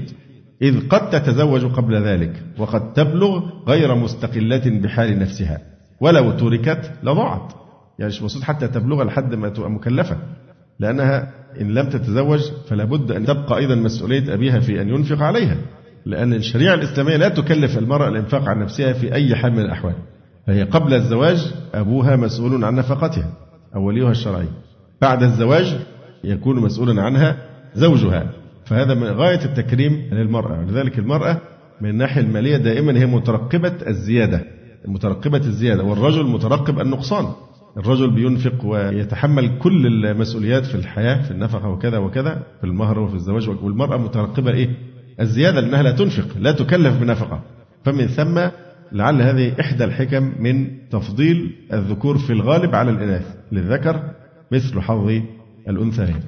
إذ قد تتزوج قبل ذلك وقد تبلغ غير مستقلة بحال نفسها. ولو تركت لضاعت. يعني مش مقصود حتى تبلغ لحد ما تبقى مكلفة. لأنها إن لم تتزوج فلا بد أن تبقى أيضا مسؤولية أبيها في أن ينفق عليها. لأن الشريعة الإسلامية لا تكلف المرأة الإنفاق عن نفسها في أي حال من الأحوال. فهي قبل الزواج أبوها مسؤول عن نفقتها أو وليها الشرعي. بعد الزواج يكون مسؤولا عنها زوجها. فهذا من غاية التكريم للمرأة. لذلك المرأة من الناحية المالية دائما هي مترقبة الزيادة. مترقبة الزيادة. والرجل مترقب النقصان. الرجل بينفق ويتحمل كل المسؤوليات في الحياة في النفقة وكذا وكذا في المهر وفي الزواج. والمرأة مترقبة إيه؟ الزيادة لأنها لا تنفق لا تكلف بنفقة. فمن ثم لعل هذه إحدى الحكم من تفضيل الذكور في الغالب على الإناث للذكر مثل حظ الأنثيين.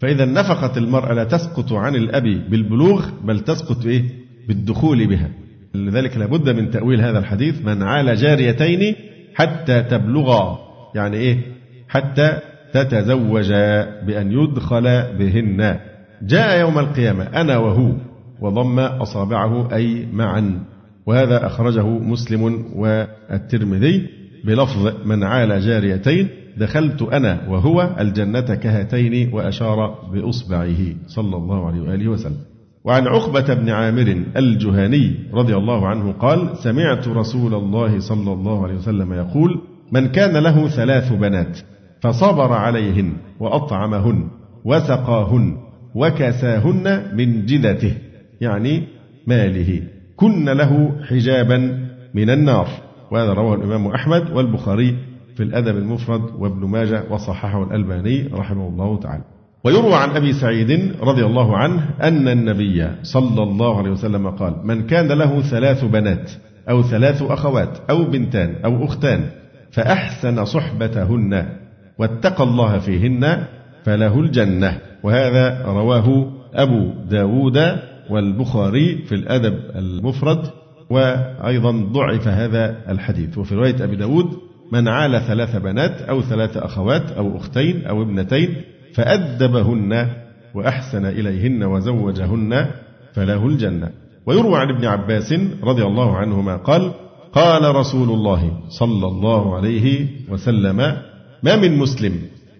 فإذا نفقة المرأة لا تسقط عن الأب بالبلوغ بل تسقط إيه؟ بالدخول بها. لذلك لابد من تأويل هذا الحديث من عال جاريتين حتى تبلغا. يعني إيه؟ حتى تتزوجا بأن يدخل بهن. جاء يوم القيامة أنا وهو وضم أصابعه أي معا. وهذا أخرجه مسلم والترمذي بلفظ من عال جاريتين دخلت أنا وهو الجنة كهاتين وأشار بإصبعه صلى الله عليه وآله وسلم. وعن عقبة بن عامر الجهاني رضي الله عنه قال سمعت رسول الله صلى الله عليه وسلم يقول من كان له ثلاث بنات فصبر عليهن وأطعمهن وسقاهن وكساهن من جدته يعني ماله. كن له حجابا من النار. وهذا رواه الإمام أحمد والبخاري في الأدب المفرد وابن ماجه وصححه الألباني رحمه الله تعالى. ويروى عن أبي سعيد رضي الله عنه أن النبي صلى الله عليه وسلم قال من كان له ثلاث بنات أو ثلاث أخوات أو بنتان أو أختان فأحسن صحبتهن واتقى الله فيهن فله الجنة وهذا رواه أبو داود والبخاري في الأدب المفرد وأيضا ضعف هذا الحديث. وفي رواية أبي داود من عال ثلاث بنات أو ثلاث أخوات أو أختين أو ابنتين فأدبهن وأحسن إليهن وزوجهن فله الجنة. ويروى عن ابن عباس رضي الله عنهما قال قال رسول الله صلى الله عليه وسلم ما من مسلم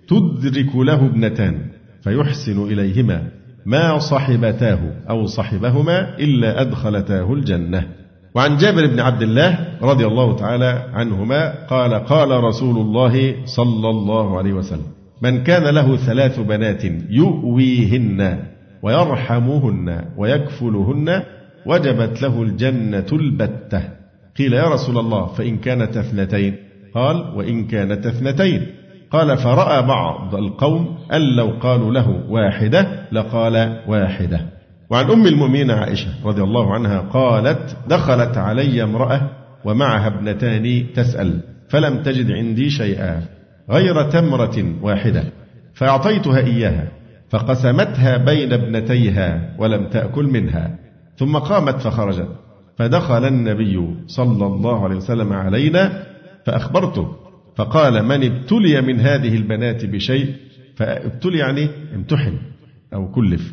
تدرك له ابنتان فيحسن إليهما ما صحبتاه أو صحبهما إلا أدخلتاه الجنة. وعن جابر بن عبد الله رضي الله تعالى عنهما قال قال رسول الله صلى الله عليه وسلم من كان له ثلاث بنات يؤويهن ويرحمهن ويكفلهن وجبت له الجنة البتة. قيل يا رسول الله فإن كانت اثنتين. قال وإن كانت اثنتين. قال فرأى بعض القوم أن لو قالوا له واحدة لقال واحدة. وعن أم المؤمنين عائشة رضي الله عنها قالت دخلت علي امرأة ومعها ابنتان تسأل فلم تجد عندي شيئا غير تمرة واحدة فأعطيتها إياها فقسمتها بين ابنتيها ولم تأكل منها ثم قامت فخرجت فدخل النبي صلى الله عليه وسلم علينا فأخبرته فقال من ابتلي من هذه البنات بشيء؟ فابتلي يعني امتحن أو كلف.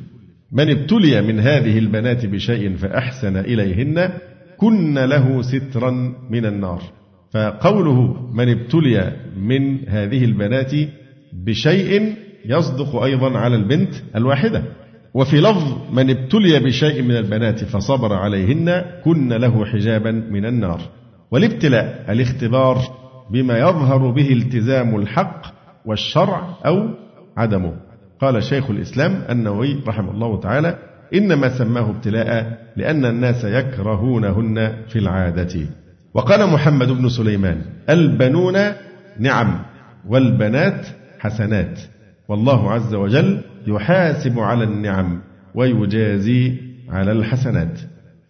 من ابتلي من هذه البنات بشيء فأحسن إليهن كن له سترا من النار. فقوله من ابتلي من هذه البنات بشيء يصدق أيضا على البنت الواحدة. وفي لفظ من ابتلي بشيء من البنات فصبر عليهن كن له حجابا من النار. والابتلاء الاختبار بما يظهر به التزام الحق والشرع أو عدمه. قال شيخ الإسلام النووي رحمه الله تعالى إنما سماه ابتلاء لأن الناس يكرهونهن في العادة. وقال محمد بن سليمان البنون نعم والبنات حسنات. والله عز وجل يحاسب على النعم ويجازي على الحسنات.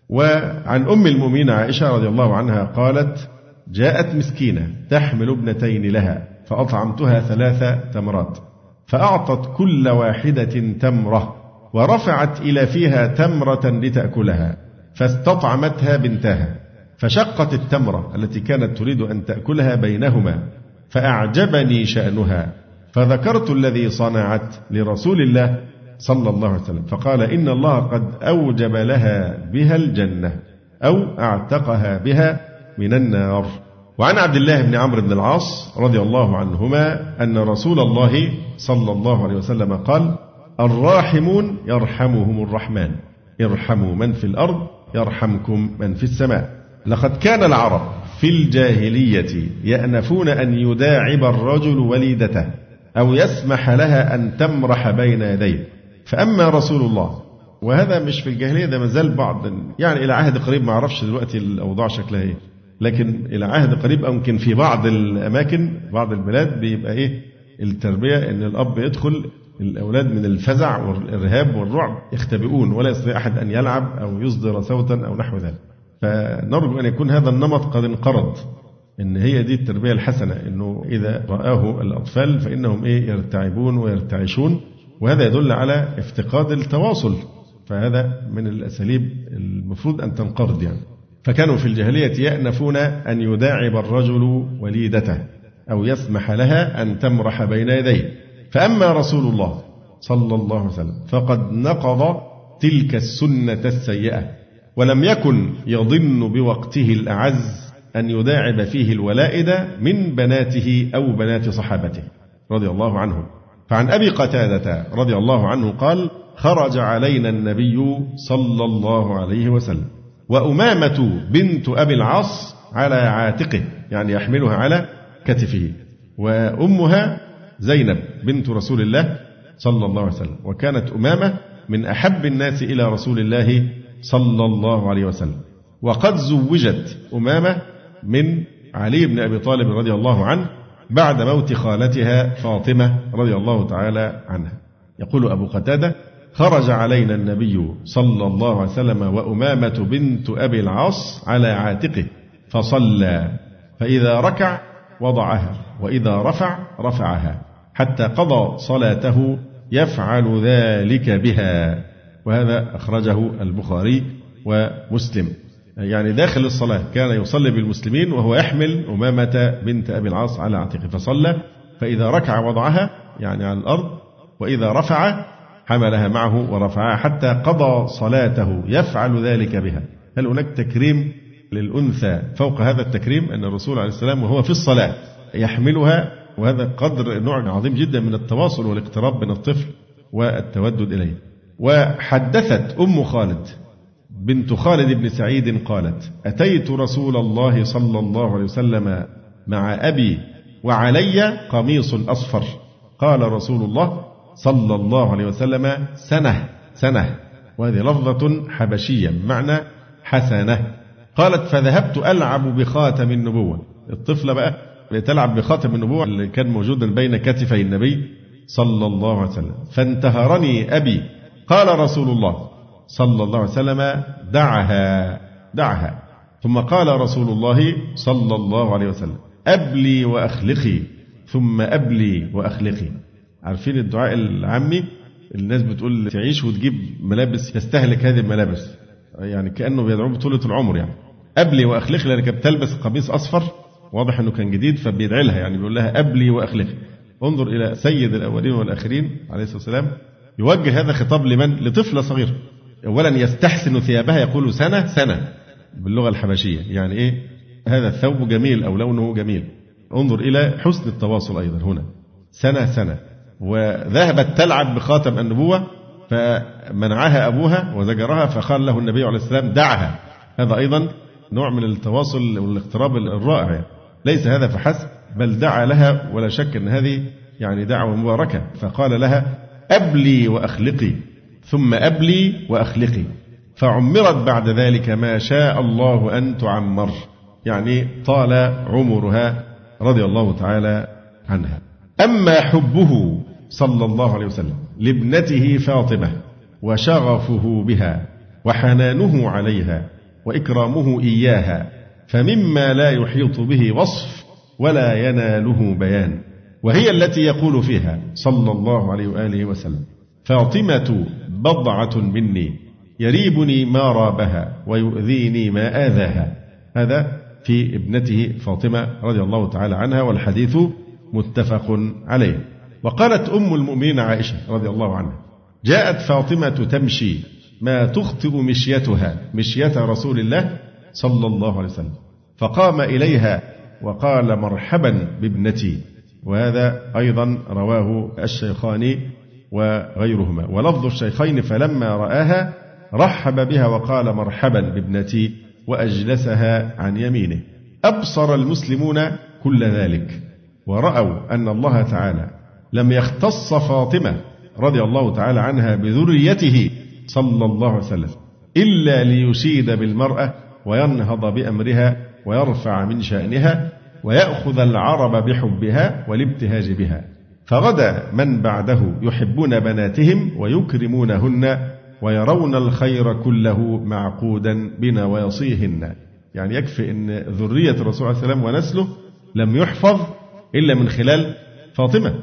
وعن أم المؤمنين عائشة رضي الله عنها قالت جاءت مسكينة تحمل ابنتين لها فأطعمتها ثلاث تمرات. فأعطت كل واحدة تمرة ورفعت إلى فيها تمرة لتأكلها فاستطعمتها بنتها فشقت التمرة التي كانت تريد أن تأكلها بينهما فأعجبني شأنها فذكرت الذي صنعت لرسول الله صلى الله عليه وسلم فقال إن الله قد أوجب لها بها الجنة أو أعتقها بها من النار. وعن عبد الله بن عمرو بن العاص رضي الله عنهما أن رسول الله صلى الله عليه وسلم قال الراحمون يرحمهم الرحمن ارحموا من في الأرض يرحمكم من في السماء. لقد كان العرب في الجاهلية يأنفون أن يداعب الرجل وليدته أو يسمح لها أن تمرح بين يديه. فأما رسول الله وهذا مش في الجاهلية ده مازال بعض يعني إلى عهد قريب ما أعرفش دلوقتي الأوضاع شكلها إيه. لكن إلى عهد قريب يمكن في بعض الأماكن بعض البلاد بيبقى إيه؟ التربية إن الأب يدخل الأولاد من الفزع والإرهاب والرعب يختبئون ولا يستطيع أحد أن يلعب أو يصدر صوتا أو نحو ذلك. فنرجو أن يكون هذا النمط قد انقرض إن هي دي التربية الحسنة إنه إذا رآه الأطفال فإنهم إيه؟ يرتعبون ويرتعشون وهذا يدل على افتقاد التواصل. فهذا من الأساليب المفروض أن تنقرض يعني. فكانوا في الجاهلية يأنفون أن يداعب الرجل وليدته أو يسمح لها أن تمرح بين يديه. فأما رسول الله صلى الله عليه وسلم فقد نقض تلك السنة السيئة ولم يكن يظن بوقته الأعز أن يداعب فيه الولائد من بناته أو بنات صحابته رضي الله عنهم فعن أبي قتادة رضي الله عنه قال خرج علينا النبي صلى الله عليه وسلم. وأمامة بنت أبي العاص على عاتقه يعني يحملها على كتفه. وأمها زينب بنت رسول الله صلى الله عليه وسلم. وكانت أمامة من أحب الناس إلى رسول الله صلى الله عليه وسلم. وقد زوجت أمامة من علي بن أبي طالب رضي الله عنه بعد موت خالتها فاطمة رضي الله تعالى عنها. يقول أبو قتادة خرج علينا النبي صلى الله عليه وسلم وأمامة بنت أبي العاص على عاتقه فصلى فإذا ركع وضعها وإذا رفع رفعها حتى قضى صلاته يفعل ذلك بها. وهذا أخرجه البخاري ومسلم. يعني داخل الصلاة كان يصلي بالمسلمين وهو يحمل أمامة بنت أبي العاص على عاتقه فصلى فإذا ركع وضعها يعني على الأرض وإذا رفع حملها معه ورفعها حتى قضى صلاته. يفعل ذلك بها. هل هناك تكريم للأنثى فوق هذا التكريم؟ أن الرسول عليه السلام وهو في الصلاة يحملها وهذا قدر نوع عظيم جدا من التواصل والاقتراب من الطفل والتودد إليه. وحدثت أم خالد بنت خالد بن سعيد قالت أتيت رسول الله صلى الله عليه وسلم مع أبي وعلي قميص أصفر. قال رسول الله صلى الله عليه وسلم سنة سنة. وهذه لفظة حبشية بمعنى حسنة. قالت فذهبت ألعب بخاتم النبوة. الطفلة بقى تلعب بخاتم النبوة اللي كان موجودا بين كتفي النبي صلى الله عليه وسلم. فانتهرني أبي. قال رسول الله صلى الله عليه وسلم دعها دعها. ثم قال رسول الله صلى الله عليه وسلم أبلي وأخلقي. ثم أبلي وأخلقي. عارفين الدعاء العامي؟ الناس بتقول تعيش وتجيب ملابس تستهلك هذه الملابس. يعني كأنه بيدعوه بطولة العمر يعني. أبلي وأخلقي لأنك بتلبس قميص أصفر واضح أنه كان جديد فبيدعي لها يعني بيقول لها أبلي وأخلقي انظر إلى سيد الأولين والآخرين عليه الصلاة والسلام. يوجه هذا خطاب لمن؟ لطفلة صغيرة. أولا يستحسن ثيابها يقول سنة سنة. باللغة الحبشية. يعني إيه؟ هذا الثوب جميل أو لونه جميل. انظر إلى حسن التواصل أيضا هنا. سنة سنة. وذهبت تلعب بخاتم النبوة فمنعها أبوها وزجرها فقال له النبي عليه السلام دعها. هذا أيضا نوع من التواصل والاقتراب الرائع. ليس هذا فحسب بل دعا لها ولا شك أن هذه يعني دعوة مباركة. فقال لها أبلي وأخلقي ثم أبلي وأخلقي. فعمرت بعد ذلك ما شاء الله أن تعمر. يعني طال عمرها رضي الله تعالى عنها. أما حبه صلى الله عليه وسلم لابنته فاطمة وشغفه بها وحنانه عليها وإكرامه إياها فمما لا يحيط به وصف ولا يناله بيان وهي التي يقول فيها صلى الله عليه وآله وسلم فاطمة بضعة مني يريبني ما رابها ويؤذيني ما آذاها. هذا في ابنته فاطمة رضي الله تعالى عنها والحديث متفق عليه. وقالت أم المؤمنين عائشة رضي الله عنها جاءت فاطمة تمشي ما تخطئ مشيتها مشية رسول الله صلى الله عليه وسلم. فقام إليها وقال مرحبا بابنتي وهذا أيضا رواه الشيخان وغيرهما. ولفظ الشيخين فلما رآها رحب بها وقال مرحبا بابنتي وأجلسها عن يمينه. أبصر المسلمون كل ذلك ورأوا أن الله تعالى لم يختص فاطمة رضي الله تعالى عنها بذريته صلى الله عليه وسلم إلا ليشيد بالمرأة وينهض بأمرها ويرفع من شأنها ويأخذ العرب بحبها والابتهاج بها. فغدا من بعده يحبون بناتهم ويكرمونهن ويرون الخير كله معقودا بنواصيهن يعني يكفي أن ذرية الرسول عليه السلام ونسله لم يحفظ إلا من خلال فاطمة.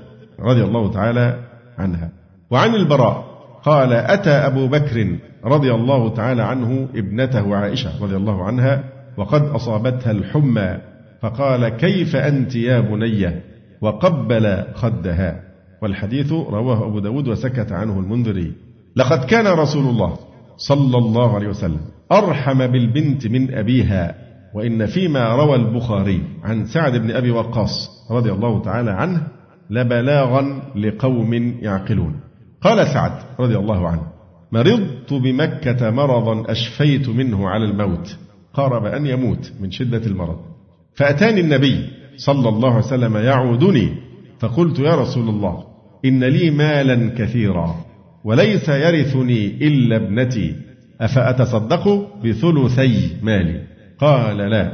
رضي الله تعالى عنها. وعن البراء قال أتى أبو بكر رضي الله تعالى عنه ابنته عائشة رضي الله عنها وقد أصابتها الحمى فقال كيف أنت يا بني؟ وقبل خدها. والحديث رواه أبو داود وسكت عنه المنذري. لقد كان رسول الله صلى الله عليه وسلم أرحم بالبنت من أبيها وإن فيما روى البخاري عن سعد بن أبي وقاص رضي الله تعالى عنه لبلاغا لقوم يعقلون. قال سعد رضي الله عنه مرضت بمكة مرضا أشفيت منه على الموت. قارب أن يموت من شدة المرض. فأتاني النبي صلى الله عليه وسلم يعودني فقلت يا رسول الله إن لي مالا كثيرا وليس يرثني إلا ابنتي أفأتصدق بثلثي مالي؟ قال لا.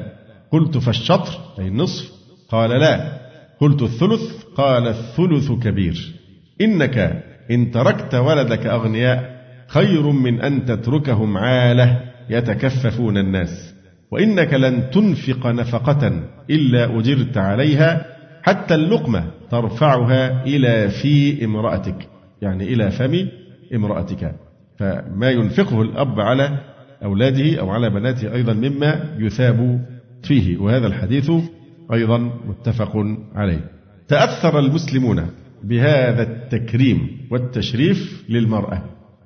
قلت فالشطر أي النصف؟ قال لا. قلت الثلث قال الثلث كبير. إنك إن تركت ولدك أغنياء خير من أن تتركهم عالة يتكففون الناس. وإنك لن تنفق نفقة إلا أجرت عليها حتى اللقمة ترفعها إلى في امرأتك. يعني إلى فم امرأتك. فما ينفقه الأب على أولاده أو على بناته أيضا مما يثاب فيه. وهذا الحديث أيضا متفق عليه. تأثر المسلمون بهذا التكريم والتشريف للمرأة.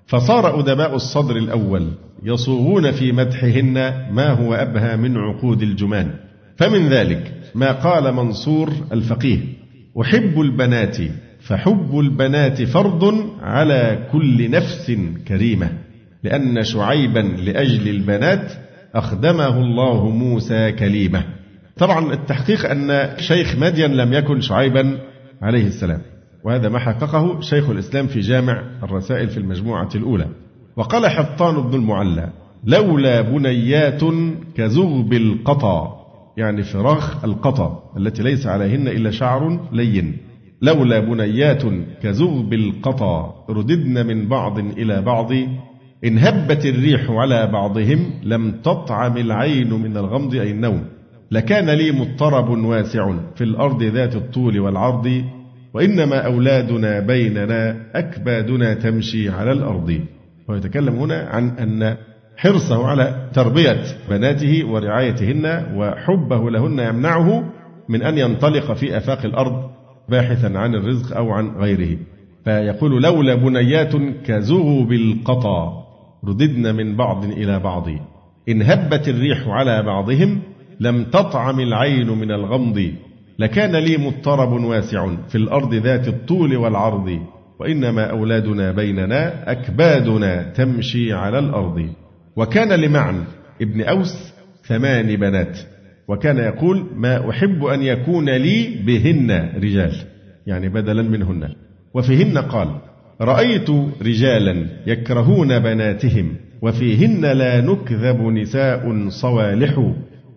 فصار أدباء الصدر الأول يصوغون في مدحهن ما هو أبهى من عقود الجمان. فمن ذلك ما قال منصور الفقيه أحب البنات فحب البنات فرض على كل نفس كريمة لأن شعيبا لأجل البنات أخدمه الله موسى كليمة. طبعا التحقيق أن شيخ مدين لم يكن شعيبا عليه السلام وهذا ما حققه شيخ الإسلام في جامع الرسائل في المجموعة الأولى. وقال حطان بن المعلى لولا بنيات كزغب القطا يعني فراخ القطا التي ليس عليهن إلا شعر لين. لولا بنيات كزغب القطا رددن من بعض إلى بعض إن هبت الريح على بعضهم لم تطعم العين من الغمض أي النوم. لكان لي مضطرب واسع في الأرض ذات الطول والعرض وإنما أولادنا بيننا أكبادنا تمشي على الأرض. ويتكلم هنا عن أن حرصه على تربية بناته ورعايتهن وحبه لهن يمنعه من أن ينطلق في آفاق الأرض باحثا عن الرزق أو عن غيره. فيقول لولا بنيات كزغب القطا رددن من بعض إلى بعض. إن هبت الريح على بعضهم لم تطعم العين من الغمض لكان لي مضطرب واسع في الأرض ذات الطول والعرض وإنما أولادنا بيننا أكبادنا تمشي على الأرض. وكان لمعن ابن أوس ثمان بنات وكان يقول ما أحب أن يكون لي بهن رجال. يعني بدلا منهن. وفيهن قال رأيت رجالا يكرهون بناتهم وفيهن لا نكذب نساء صوالح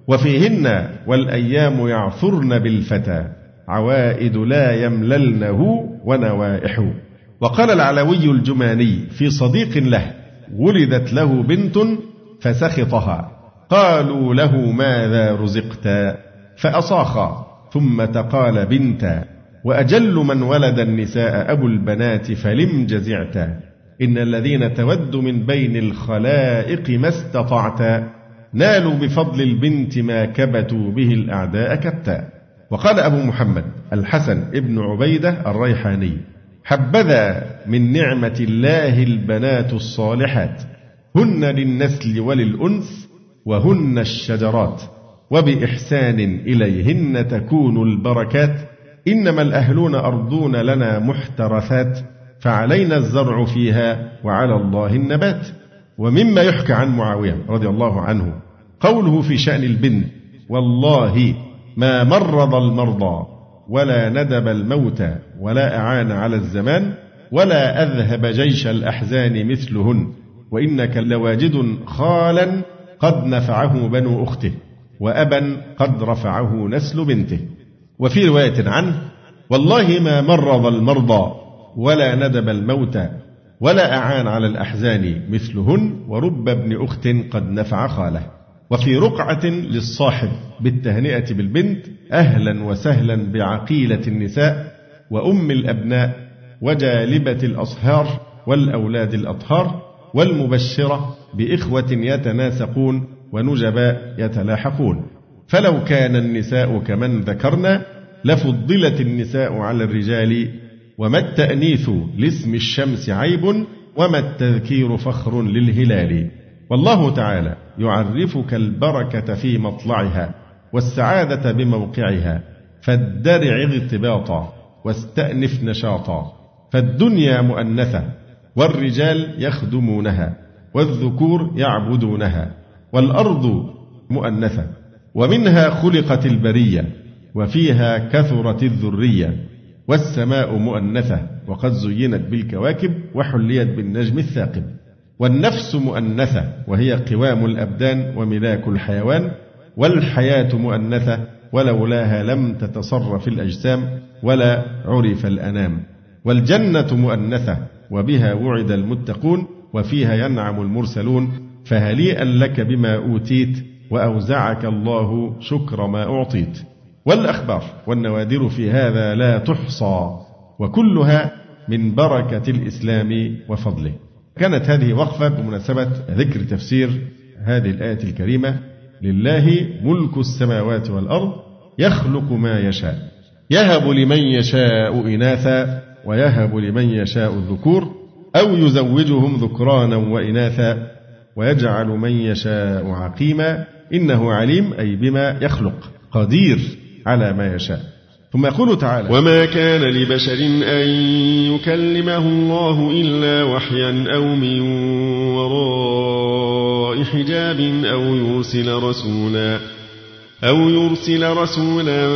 وفيهن والأيام يعثرن بالفتى عوائد لا يمللنه ونوائح. وقال العلوي الجماني في صديق له ولدت له بنت فسخطها. قالوا له ماذا رزقت؟ فأصاخا ثم تقال بنتا وأجل من ولد النساء أبو البنات فلم جزعت إن الذين تود من بين الخلائق ما استطعت نالوا بفضل البنت ما كبتوا به الأعداء كتا. وقال أبو محمد الحسن ابن عبيدة الريحاني حبذا من نعمة الله البنات الصالحات. هن للنسل وللأنس وهن الشجرات. وبإحسان إليهن تكون البركات. إنما الأهلون أرضون لنا محترثات فعلينا الزرع فيها وعلى الله النبات. ومما يحكى عن معاوية رضي الله عنه قوله في شأن البنت والله ما مرض المرضى ولا ندب الموتى ولا أعان على الزمان ولا أذهب جيش الأحزان مثلهن وإنك لواجد خالا قد نفعه بنو أخته وأبا قد رفعه نسل بنته. وفي رواية عنه والله ما مرض المرضى ولا ندب الموتى ولا أعان على الأحزان مثلهن ورب ابن أخت قد نفع خاله. وفي رقعة للصاحب بالتهنئة بالبنت أهلا وسهلا بعقيلة النساء وأم الأبناء وجالبة الأصهار والأولاد الأطهار والمبشرة بإخوة يتناسقون ونجباء يتلاحقون. فلو كان النساء كمن ذكرنا لفضلت النساء على الرجال وما التأنيث لاسم الشمس عيب وما التذكير فخر للهلال؟ والله تعالى يعرفك البركة في مطلعها والسعادة بموقعها فادرع اغتباطا واستأنف نشاطا فالدنيا مؤنثة والرجال يخدمونها والذكور يعبدونها والأرض مؤنثة ومنها خلقت البرية وفيها كثرت الذرية. والسماء مؤنثة وقد زينت بالكواكب وحليت بالنجم الثاقب. والنفس مؤنثة وهي قوام الأبدان وملاك الحيوان. والحياة مؤنثة ولولاها لم تتصرف الأجسام ولا عرف الأنام. والجنة مؤنثة وبها وعد المتقون وفيها ينعم المرسلون. فهنيئا لك بما أوتيت وأوزعك الله شكر ما أعطيت. والأخبار والنوادر في هذا لا تحصى وكلها من بركة الإسلام وفضله. كانت هذه وقفة بمناسبة ذكر تفسير هذه الآية الكريمة لله ملك السماوات والأرض يخلق ما يشاء يهب لمن يشاء إناثا ويهب لمن يشاء الذكور أو يزوجهم ذكرانا وإناثا ويجعل من يشاء عقيما إنه عليم أي بما يخلق قدير على ما يشاء. ثم يقول تعالى وما كان لبشر أن يكلمه الله إلا وحيا أو من وراء حجاب أو يرسل رسولا أو يرسل رسولا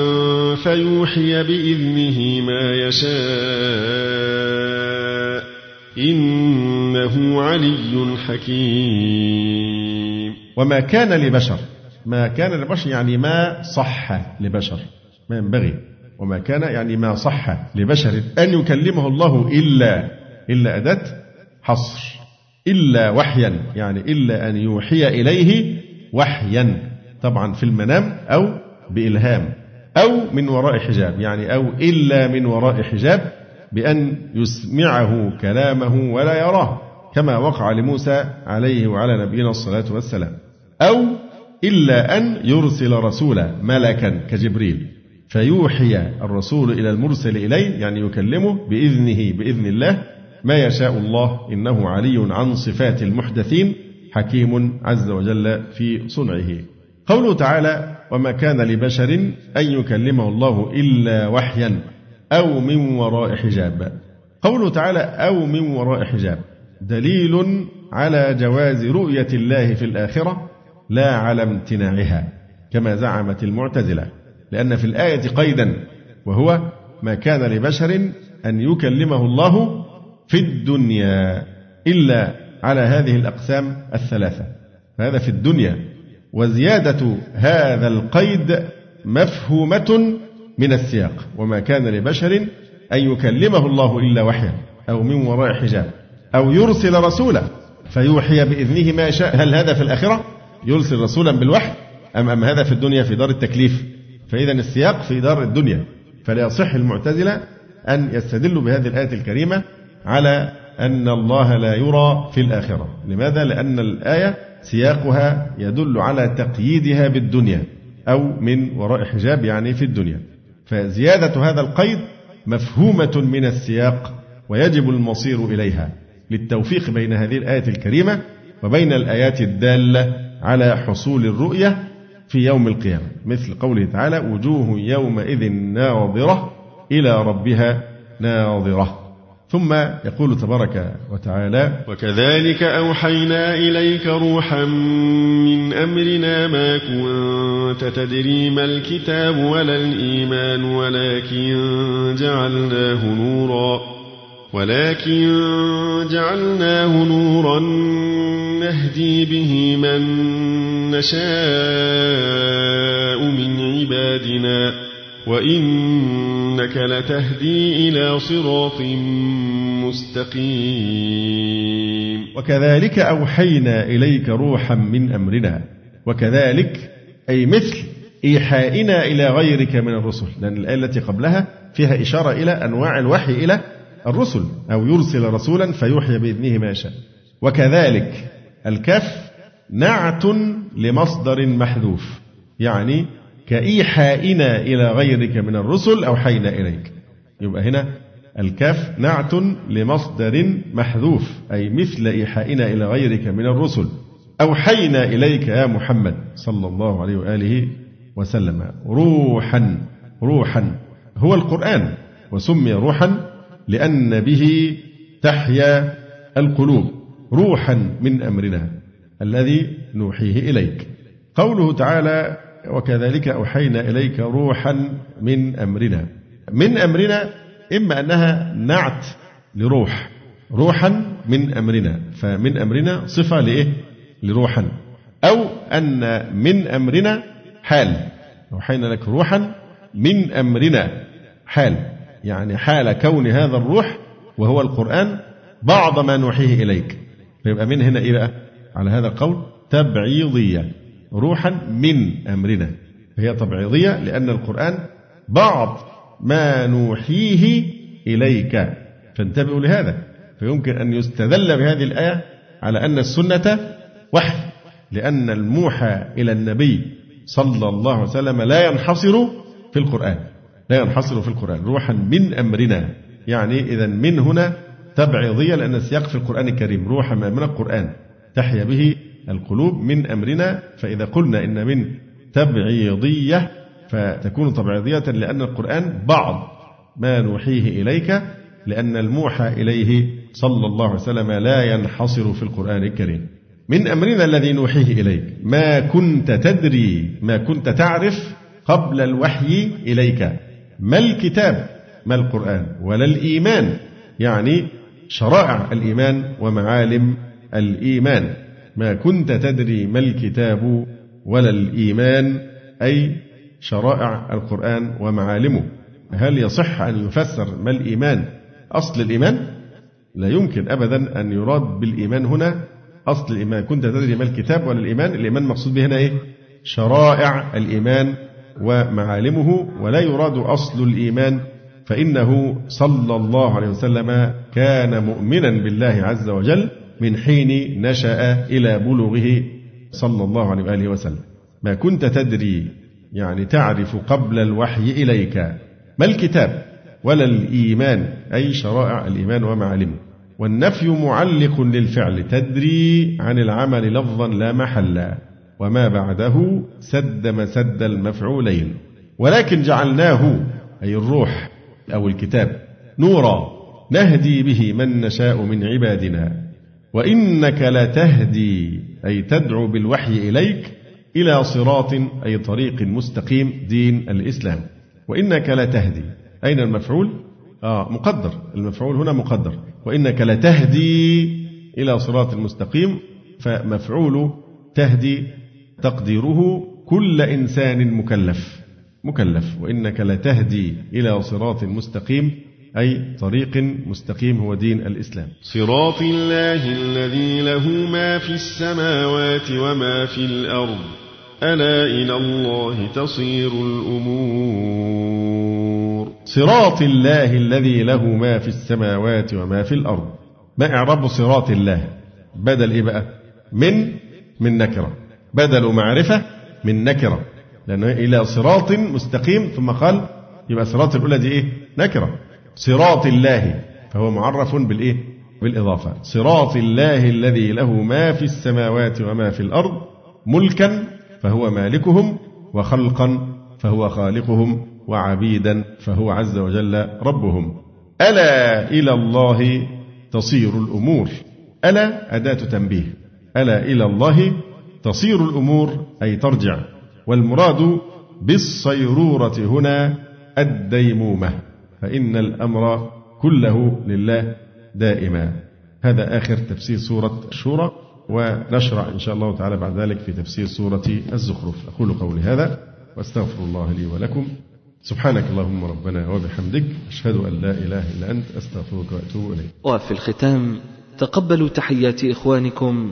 فيوحي بإذنه ما يشاء إنه علي حكيم. وما كان لبشر ما كان لبشر يعني ما صح لبشر ما ينبغي. وما كان يعني ما صح لبشر أن يكلمه الله إلا إلا أداة حصر إلا وحيا يعني إلا أن يوحي إليه وحيا طبعا في المنام أو بإلهام أو من وراء حجاب يعني أو إلا من وراء حجاب بأن يسمعه كلامه ولا يراه كما وقع لموسى عليه وعلى نبينا الصلاة والسلام أو إلا أن يرسل رسولا ملكا كجبريل. فيوحي الرسول إلى المرسل إليه يعني يكلمه بإذنه بإذن الله ما يشاء الله إنه علي عن صفات المحدثين حكيم عز وجل في صنعه. قوله تعالى وما كان لبشر أن يكلمه الله إلا وحيا أو من وراء حجاب. قوله تعالى أو من وراء حجاب. دليل على جواز رؤية الله في الآخرة لا على امتناعها كما زعمت المعتزلة لأن في الآية قيدا وهو ما كان لبشر أن يكلمه الله في الدنيا إلا على هذه الأقسام الثلاثة. فهذا في الدنيا وزيادة هذا القيد مفهومة من السياق وما كان لبشر أن يكلمه الله إلا وحيا أو من وراء حجاب أو يرسل رسولا فيوحي بإذنه ما يشاء هل هذا في الآخرة؟ يرسل رسولا بالوحي أم أم هذا في الدنيا في دار التكليف؟ فإذا السياق في دار الدنيا. فلا يصح المعتزلة أن يستدلوا بهذه الآية الكريمة على أن الله لا يرى في الآخرة. لماذا؟ لأن الآية سياقها يدل على تقييدها بالدنيا أو من وراء حجاب يعني في الدنيا. فزيادة هذا القيد مفهومة من السياق ويجب المصير إليها. للتوفيق بين هذه الآية الكريمة وبين الآيات الدالة على حصول الرؤية في يوم القيامة. مثل قوله تعالى وجوه يومئذ ناظرة إلى ربها ناظرة. ثم يقول تبارك وتعالى وكذلك أوحينا إليك روحا من أمرنا ما كنت تدري ما الكتاب ولا الإيمان ولكن جعلناه نورا. ولكن جعلناه نورا نهدي به من نشاء من عبادنا وإنك لتهدي إلى صراط مستقيم. وكذلك أوحينا إليك روحا من أمرنا وكذلك أي مثل إيحائنا إلى غيرك من الرسل. لأن الآية التي قبلها فيها إشارة إلى أنواع الوحي إلى الرسل أو يرسل رسولا فيوحي بإذنه ما يشاء. وكذلك الكف نعت لمصدر محذوف يعني كإيحائنا إلى غيرك من الرسل أوحينا إليك. يبقى هنا الكاف نعت لمصدر محذوف أي مثل إيحائنا إلى غيرك من الرسل. أوحينا إليك يا محمد صلى الله عليه وآله وسلم. روحا روحا هو القرآن وسمي روحا لأن به تحيا القلوب روحا من أمرنا الذي نوحيه إليك. قوله تعالى وكذلك أوحينا إليك روحا من أمرنا. من أمرنا إما أنها نعت لروح روحا من أمرنا. فمن أمرنا صفة لإيه؟ لروحا. أو أن من أمرنا حال. أوحينا لك روحا من أمرنا حال. يعني حال كون هذا الروح وهو القرآن بعض ما نوحيه إليك. فيبقى من هنا إيه بقى؟ على هذا القول تبعيضية روحا من أمرنا. هي تبعيضية لأن القرآن بعض ما نوحيه إليك. فانتبهوا لهذا. فيمكن أن يستدل بهذه الآية على أن السنة وحي لأن الموحى إلى النبي صلى الله عليه وسلم لا ينحصر في القرآن. لا ينحصر في القرآن. روحا من أمرنا. يعني إذا من هنا تبعيضية لأن السياق في القرآن الكريم. روحا من القرآن. تحيا به القلوب من أمرنا. فإذا قلنا إن من تبعيضية فتكون تبعيضية لأن القرآن بعض ما نوحيه إليك لأن الموحى إليه صلى الله عليه وسلم لا ينحصر في القرآن الكريم. من أمرنا الذي نوحيه إليك. ما كنت تدري ما كنت تعرف قبل الوحي إليك. ما الكتاب ما القرآن ولا الإيمان يعني شرائع الإيمان ومعالم الإيمان. ما كنت تدري ما الكتاب ولا الإيمان أي شرائع القرآن ومعالمه. هل يصح أن يفسر ما الإيمان؟ أصل الإيمان؟ لا يمكن أبدا أن يراد بالإيمان هنا. أصل الإيمان كنت تدري ما الكتاب ولا الإيمان الإيمان مقصود به هنا إيه؟ شرائع الإيمان ومعالمه ولا يراد أصل الإيمان فإنه صلى الله عليه وسلم كان مؤمنا بالله عز وجل من حين نشأ إلى بلوغه صلى الله عليه وآله وسلم. ما كنت تدري يعني تعرف قبل الوحي إليك ما الكتاب ولا الإيمان؟ أي شرائع الإيمان ومعالمه. والنفي معلق للفعل تدري عن العمل لفظا لا محلا. وما بعده سد مسد المفعولين. ولكن جعلناه أي الروح أو الكتاب نورا نهدي به من نشاء من عبادنا. وإنك لتهدي أي تدعو بالوحي إليك إلى صراط أي طريق مستقيم دين الإسلام. وإنك لتهدي. أين المفعول؟ آه مقدر. المفعول هنا مقدر. وإنك لتهدي إلى صراط مستقيم فمفعول تهدي تقديره كل إنسان مكلف مكلف وإنك لتهدي إلى صراط مستقيم أي طريق مستقيم هو دين الإسلام. صراط الله الذي له ما في السماوات وما في الأرض. ألا إلى الله تصير الأمور. صراط الله الذي له ما في السماوات وما في الأرض. ما إعراب صراط الله؟ بدل إيه بقى؟ من من نكرة. بدل معرفة من نكرة. لأنه إلى صراط مستقيم ثم قال يبقى صراط الأولى دي إيه؟ نكرة. صراط الله فهو معرف بالإيه؟ بالإضافة. صراط الله الذي له ما في السماوات وما في الأرض ملكا فهو مالكهم وخلقا فهو خالقهم وعبيدا فهو عز وجل ربهم. ألا إلى الله تصير الأمور. ألا أداة تنبيه. ألا إلى الله تصير الأمور أي ترجع. والمراد بالصيرورة هنا الديمومة فإن الأمر كله لله دائما. هذا آخر تفسير سورة الشورى ونشرع إن شاء الله تعالى بعد ذلك في تفسير سورة الزخرف. أقول قولي هذا وأستغفر الله لي ولكم. سبحانك اللهم ربنا وبحمدك أشهد أن لا إله إلا أنت أستغفرك وأتوب إليك. وفي الختام تقبلوا تحيات إخوانكم